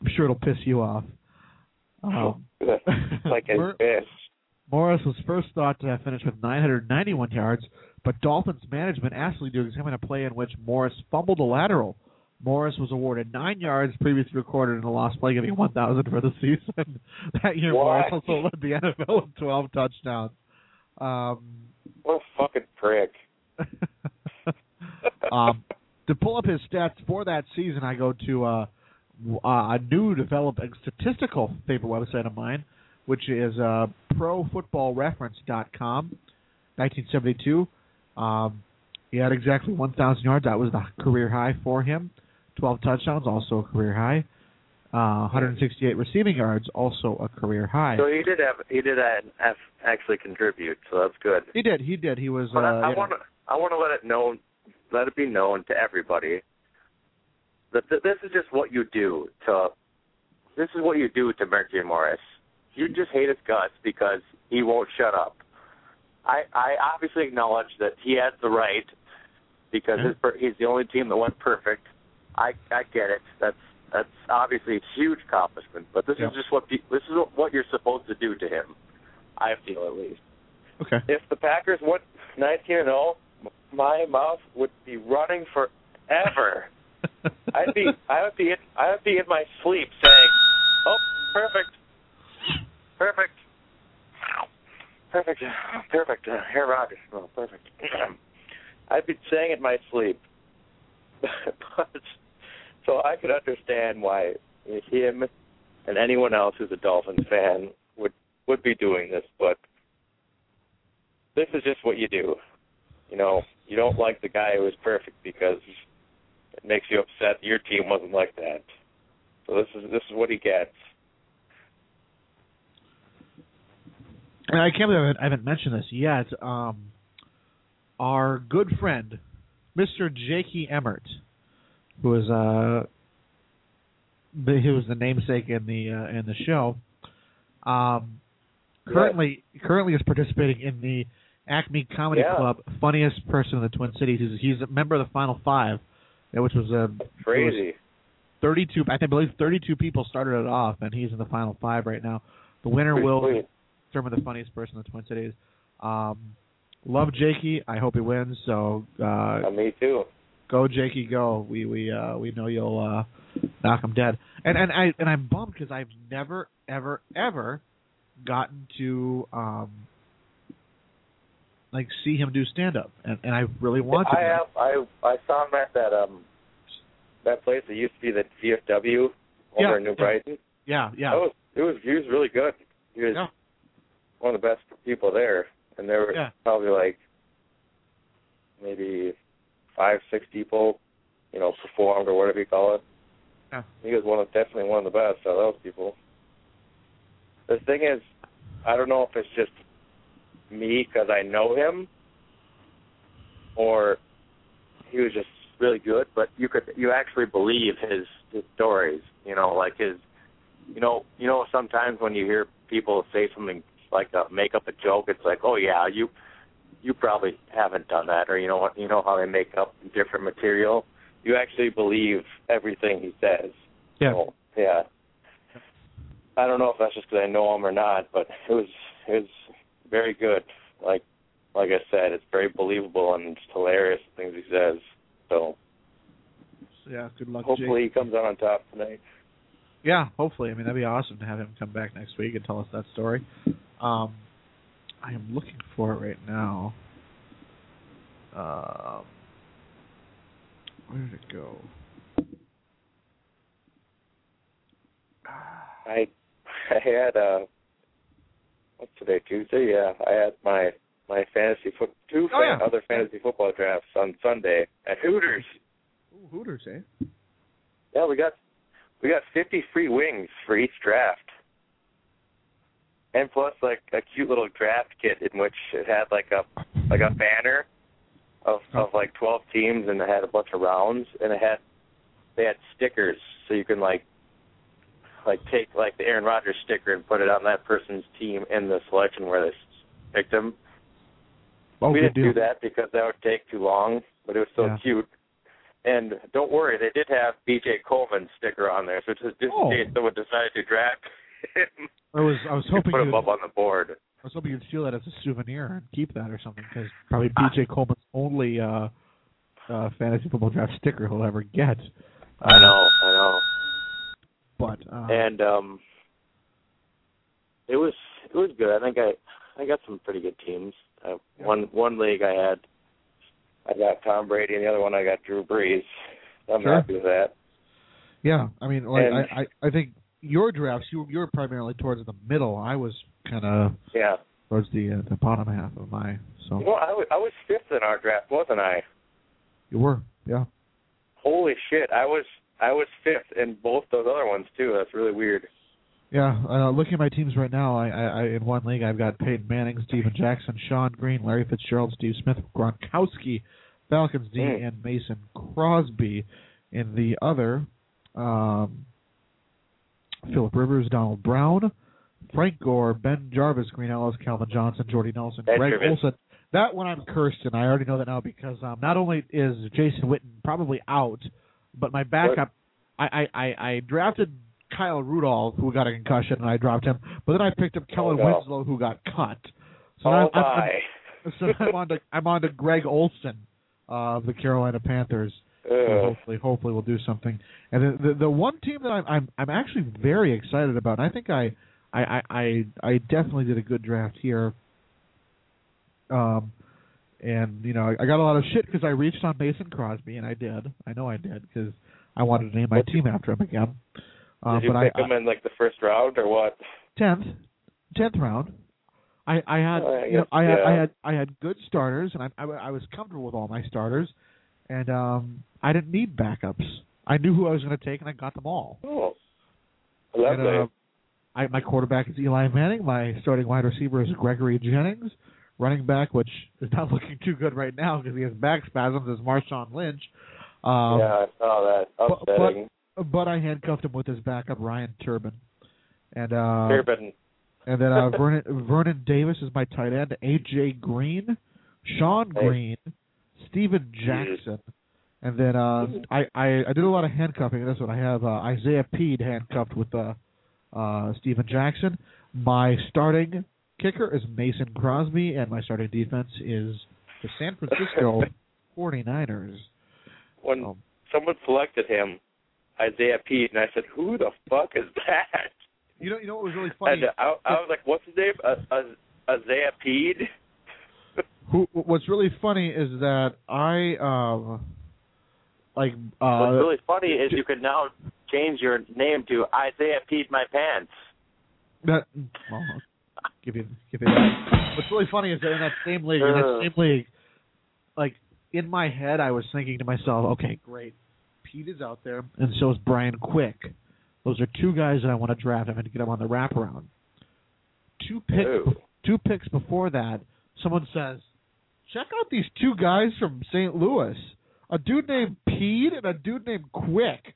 I'm sure it'll piss you off. Um, like Mor- best. Morris was first thought to have finished with 991 yards, but Dolphins management asked Lee to examine a play in which Morris fumbled a lateral. Morris was awarded nine yards previously recorded in a lost play, giving 1,000 for the season. that year, Morris also led the NFL with 12 touchdowns. Um, What a fucking prick. um, to pull up his stats for that season, I go to uh, a new developing statistical paper website of mine, which is uh, ProFootballReference.com, 1972. Um, he had exactly 1,000 yards. That was the career high for him. 12 touchdowns, also a career high. Uh, 168 receiving yards, also a career high. So he did have he did have, actually contribute, so that's good. He did. He did. He was. But uh, I, I want to I want to let it known, let it be known to everybody this is just what you do to. This is what you do to Mercury Morris. You just hate his guts because he won't shut up. I I obviously acknowledge that he has the right because his, per- he's the only team that went perfect. I I get it. That's that's obviously a huge accomplishment. But this Yeah. is just what pe- this is what you're supposed to do to him. I feel at least Okay. if the Packers went 19 and 0, my mouth would be running forever. Be I would be in, I would be in my sleep saying, "Oh, perfect, perfect, perfect, perfect, uh, Aaron Rodgers, oh, perfect." I'd be saying it in my sleep, but so I could understand why him and anyone else who's a Dolphins fan would would be doing this, but this is just what you do. You know, you don't like the guy who is perfect because it makes you upset your team wasn't like that. So this is this is what he gets. And I can't believe I haven't, mentioned this yet. Um, our good friend, Mr. Jakey Emmert, who is uh, the, was the namesake in the uh, in the show, um, currently currently is participating in the Acme Comedy Yeah. Club funniest person in the Twin Cities. He's, he's a member of the Final Five, which was a Crazy. 32 I think- I believe 32 people started it off and he's in the final 5 right now. The winner Pretty will determine the funniest person in the Twin Cities. Um love Jakey. I hope he wins. So uh Uh, me too. go Jakey go. We we uh we know you'll uh knock him dead. And and I and I'm bummed cuz I've never ever ever gotten to um like see him do stand up and and I really want to. I have I I saw him at that um that place that used to be the VFW over Yeah, in New yeah. Brighton. yeah, yeah. That was it was he was really good. He was Yeah. one of the best people there, and there were Yeah. probably like maybe five six people, you know, performed or whatever you call it. Yeah. He was one of definitely one of the best out of those people. The thing is, I don't know if it's just me because I know him, or he was just really good. But you could you actually believe his his stories. You know, like his, you know, you know. Sometimes when you hear people say something like uh, make up a joke, it's like, oh yeah, you you probably haven't done that, or you know what, you know how they make up different material. You actually believe everything he says. Yeah. So, yeah. I don't know if that's just because I know him or not, but it was it was very good. Like like I said, it's very believable and it's hilarious things he says. So yeah, good luck hopefully Jakey. he comes out on top tonight. Yeah, hopefully. I mean, that'd be awesome to have him come back next week and tell us that story. Um, I am looking for it right now. Um, where did it go? I I had uh what's today Tuesday? Yeah, I had my my fantasy foot two Oh, fan, yeah. other fantasy football drafts on Sunday at Hooters. Ooh, Hooters, eh? Yeah, we got we got fifty free wings for each draft. And plus like a cute little draft kit in which it had like a like a banner of of like twelve teams and it had a bunch of rounds and it had they had stickers so you can like like take like the Aaron Rodgers sticker and put it on that person's team in the selection where they picked him. Oh, we didn't do that because that would take too long, but it was so Yeah. cute. And don't worry, they did have BJ Coleman's sticker on there, so just, just Oh. in case someone decided to draft him, I was I was hoping put him up on the board. I was hoping you'd steal that as a souvenir and keep that or something because probably B.J. Coleman's only uh, uh, fantasy football draft sticker he'll ever get. I know, I know. But uh, and um it was it was good. I think I I got some pretty good teams. Uh, One one league I had I got Tom Brady, and the other one I got Drew Brees. I'm Sure. happy with that. Yeah, I mean, like And- I, I, I think your drafts you you were primarily towards the middle. I was kind of Yeah. towards the uh, the bottom half of my. So Well, I was, I was fifth in our draft, wasn't I? you were, yeah. Holy shit, I was I was fifth in both those other ones too. That's really weird. Yeah, uh, looking at my teams right now, I, I, I in one league I've got Peyton Manning, Steven Jackson, Shonn Greene, Larry Fitzgerald, Steve Smith, Gronkowski, Falcons D, Mm. and Mason Crosby. In the other, um, Philip Rivers, Donald Brown, Frank Gore, BenJarvus, Green Ellis, Calvin Johnson, Jordy Nelson, Ben Greg Jarvis. Olsen. That one I'm cursed, and I already know that now because um, not only is Jason Witten probably out, but my backup, I, I, I, I drafted Kyle Rudolph, who got a concussion, and I dropped him. But then I picked up Kellen no. Winslow, who got cut. So oh I'm, my. I'm, so I'm on to I'm on to Greg Olsen of the Carolina Panthers. Ugh. hopefully, hopefully we'll do something. And the the, the one team that I'm I'm I'm actually very excited about. And I think I I I I, I definitely did a good draft here. Um, and you know I got a lot of shit because I reached on Mason Crosby, and I did. I know I did because I wanted to name my team after him again. Uh, Did you but pick I, him in like the first round or what? tenth, tenth round. I I had Oh, I you know guess, I had I had I had good starters and I, I I was comfortable with all my starters, and um I didn't need backups. I knew who I was going to take and I got them all. Oh, lovely. And, uh, I my quarterback is Eli Manning. My starting wide receiver is Gregory Jennings. Running back, which is not looking too good right now because he has back spasms, is Marshawn Lynch. Um, yeah, I saw that. but- Upsetting. but I handcuffed him with his backup Ryan Turbin, and uh, Turbin. and then uh, Vernon Vernon Davis is my tight end. AJ Green, Shonn Hey. Greene, Steven Jackson, and then uh, I, I I did a lot of handcuffing. That's what I have. Uh, Isaiah Pead handcuffed with uh, uh, Steven Jackson. My starting kicker is Mason Crosby, and my starting defense is the San Francisco 49ers. when Um, someone selected him, Isaiah Pete, and I said, "Who the fuck is that?" You know, you know what was really funny? And I, I was like, "What's his name? Uh, uh, Isaiah Pete?" Who, what's really funny is that I um like uh What's really funny is you can now change your name to Isaiah Pete My Pants. that well, give you give you that. What's really funny is that in that same league, in that same league, like in my head, I was thinking to myself, okay, great, Pete is out there, and so is Brian Quick. Those are two guys that I want to draft. I'm going to get them on the wraparound. Two picks, two picks before that, someone says, check out these two guys from St. Louis. A dude named Pete and a dude named Quick.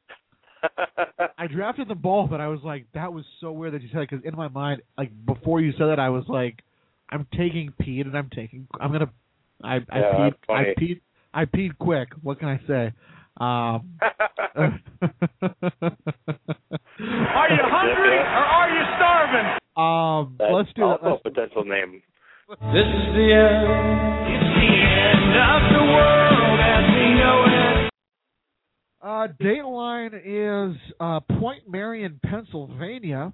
I drafted them both, but I was like, that was so weird that you said it because in my mind, like before you said that, I was like, I'm taking Pete and I'm taking, I'm gonna, I, I Yeah, peed. I peed, I peed quick. What can I say? Um, Are you hungry or are you starving? um, That's let's do that. also Let's, a potential name. This is the end. It's the end of the world Uh, Dateline is uh, Point Marion, Pennsylvania.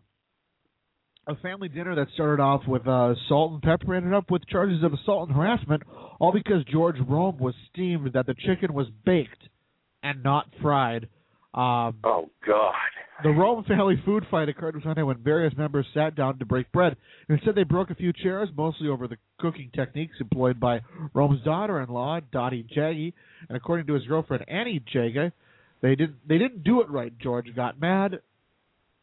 A family dinner that started off with uh, salt and pepper ended up with charges of assault and harassment, all because George Rome was steamed that the chicken was baked and not fried. Um, Oh God. the Rome family food fight occurred Sunday when various members sat down to break bread. Instead, they broke a few chairs, mostly over the cooking techniques employed by Rome's daughter-in-law, Dottie Jaggy, and according to his girlfriend Annie Jaggy, they didn't they didn't do it right. George got mad.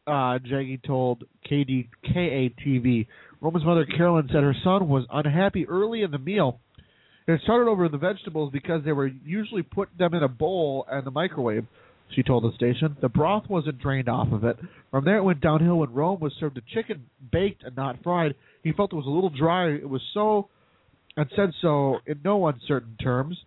Uh, Jaggy told KDKA TV. Roman's mother Carolyn said her son was unhappy early in the meal. It started over the vegetables because they were usually put them in a bowl and the microwave. She told the station the broth wasn't drained off of it. From there, it went downhill when Rome was served a chicken baked and not fried. He felt it was a little dry. It was so, and said so in no uncertain terms.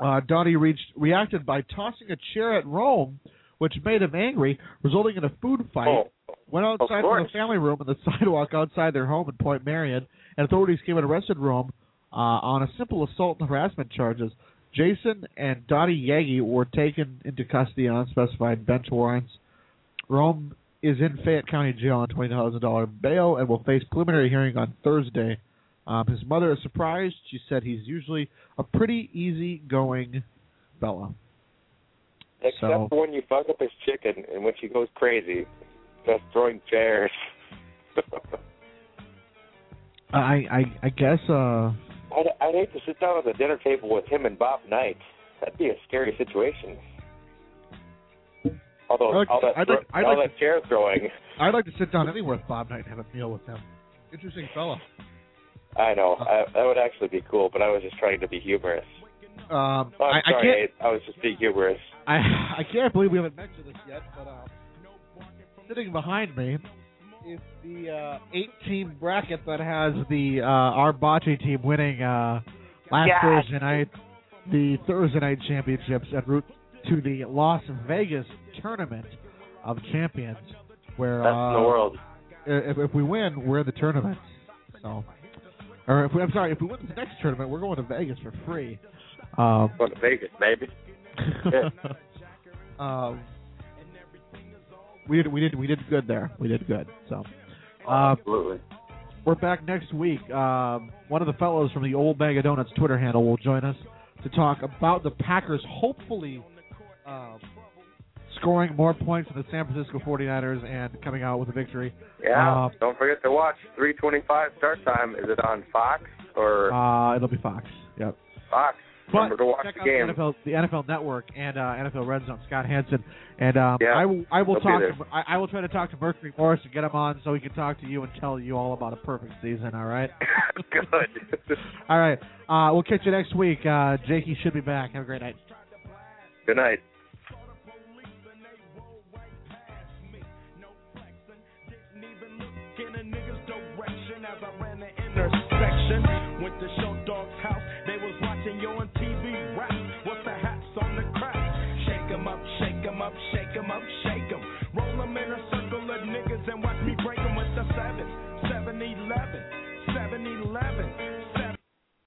Uh, Donnie reached, reacted by tossing a chair at Rome, which made him angry, resulting in a food fight. Oh, Went outside from the family room on the sidewalk outside their home in Point Marion, and authorities came and arrested Rome uh, on a simple assault and harassment charges. Jason and Dottie Yagi were taken into custody on unspecified bench warrants. Rome is in Fayette County Jail on twenty thousand dollar bail and will face preliminary hearing on Thursday. Um, his mother is surprised. She said he's usually a pretty easygoing fella. Except So- for when you fuck up his chicken and when she goes crazy, just throwing chairs. I I I guess uh I'd, I'd hate to sit down at the dinner table with him and Bob Knight. That'd be a scary situation. Although like- all that I'd like- I'd all like that chair throwing, I'd like to sit down anywhere with Bob Knight and have a meal with him. Interesting fella. I know I, that would actually be cool. But I was just trying to be humorous. Um, Oh, I'm I, I sorry, can't I, I was just being humorous. I I can't believe we haven't mentioned this yet, but uh, sitting behind me is the uh, eight-team bracket that has the uh, our bocce team winning uh, last Yes. Thursday night the Thursday night championships en route to the Las Vegas tournament of champions, where Best uh, the world. If, if we win, we're in the tournament. So, or if we, I'm sorry, if we win the next tournament, we're going to Vegas for free. Um, Going to Vegas, maybe. um, we did we did we did good there. We did good. So, uh, Absolutely. we're back next week. Um, one of the fellows from the Old Bag of Donuts Twitter handle will join us to talk about the Packers hopefully um, scoring more points than the San Francisco 49ers and coming out with a victory. Yeah. Uh, Don't forget to watch 3:25 start time. Is it on Fox or uh, it'll be Fox. Yep. Fox? But Remember to watch check the game. the NFL, the NFL Network and uh, NFL Red Zone. Scott Hanson and um, Yeah, I will I will talk. To, I, I will try to talk to Mercury Morris and get him on so he can talk to you and tell you all about a perfect season. All right. Good. all right. Uh, we'll catch you next week. Uh, Jakey should be back. Have a great night. Good night. To Show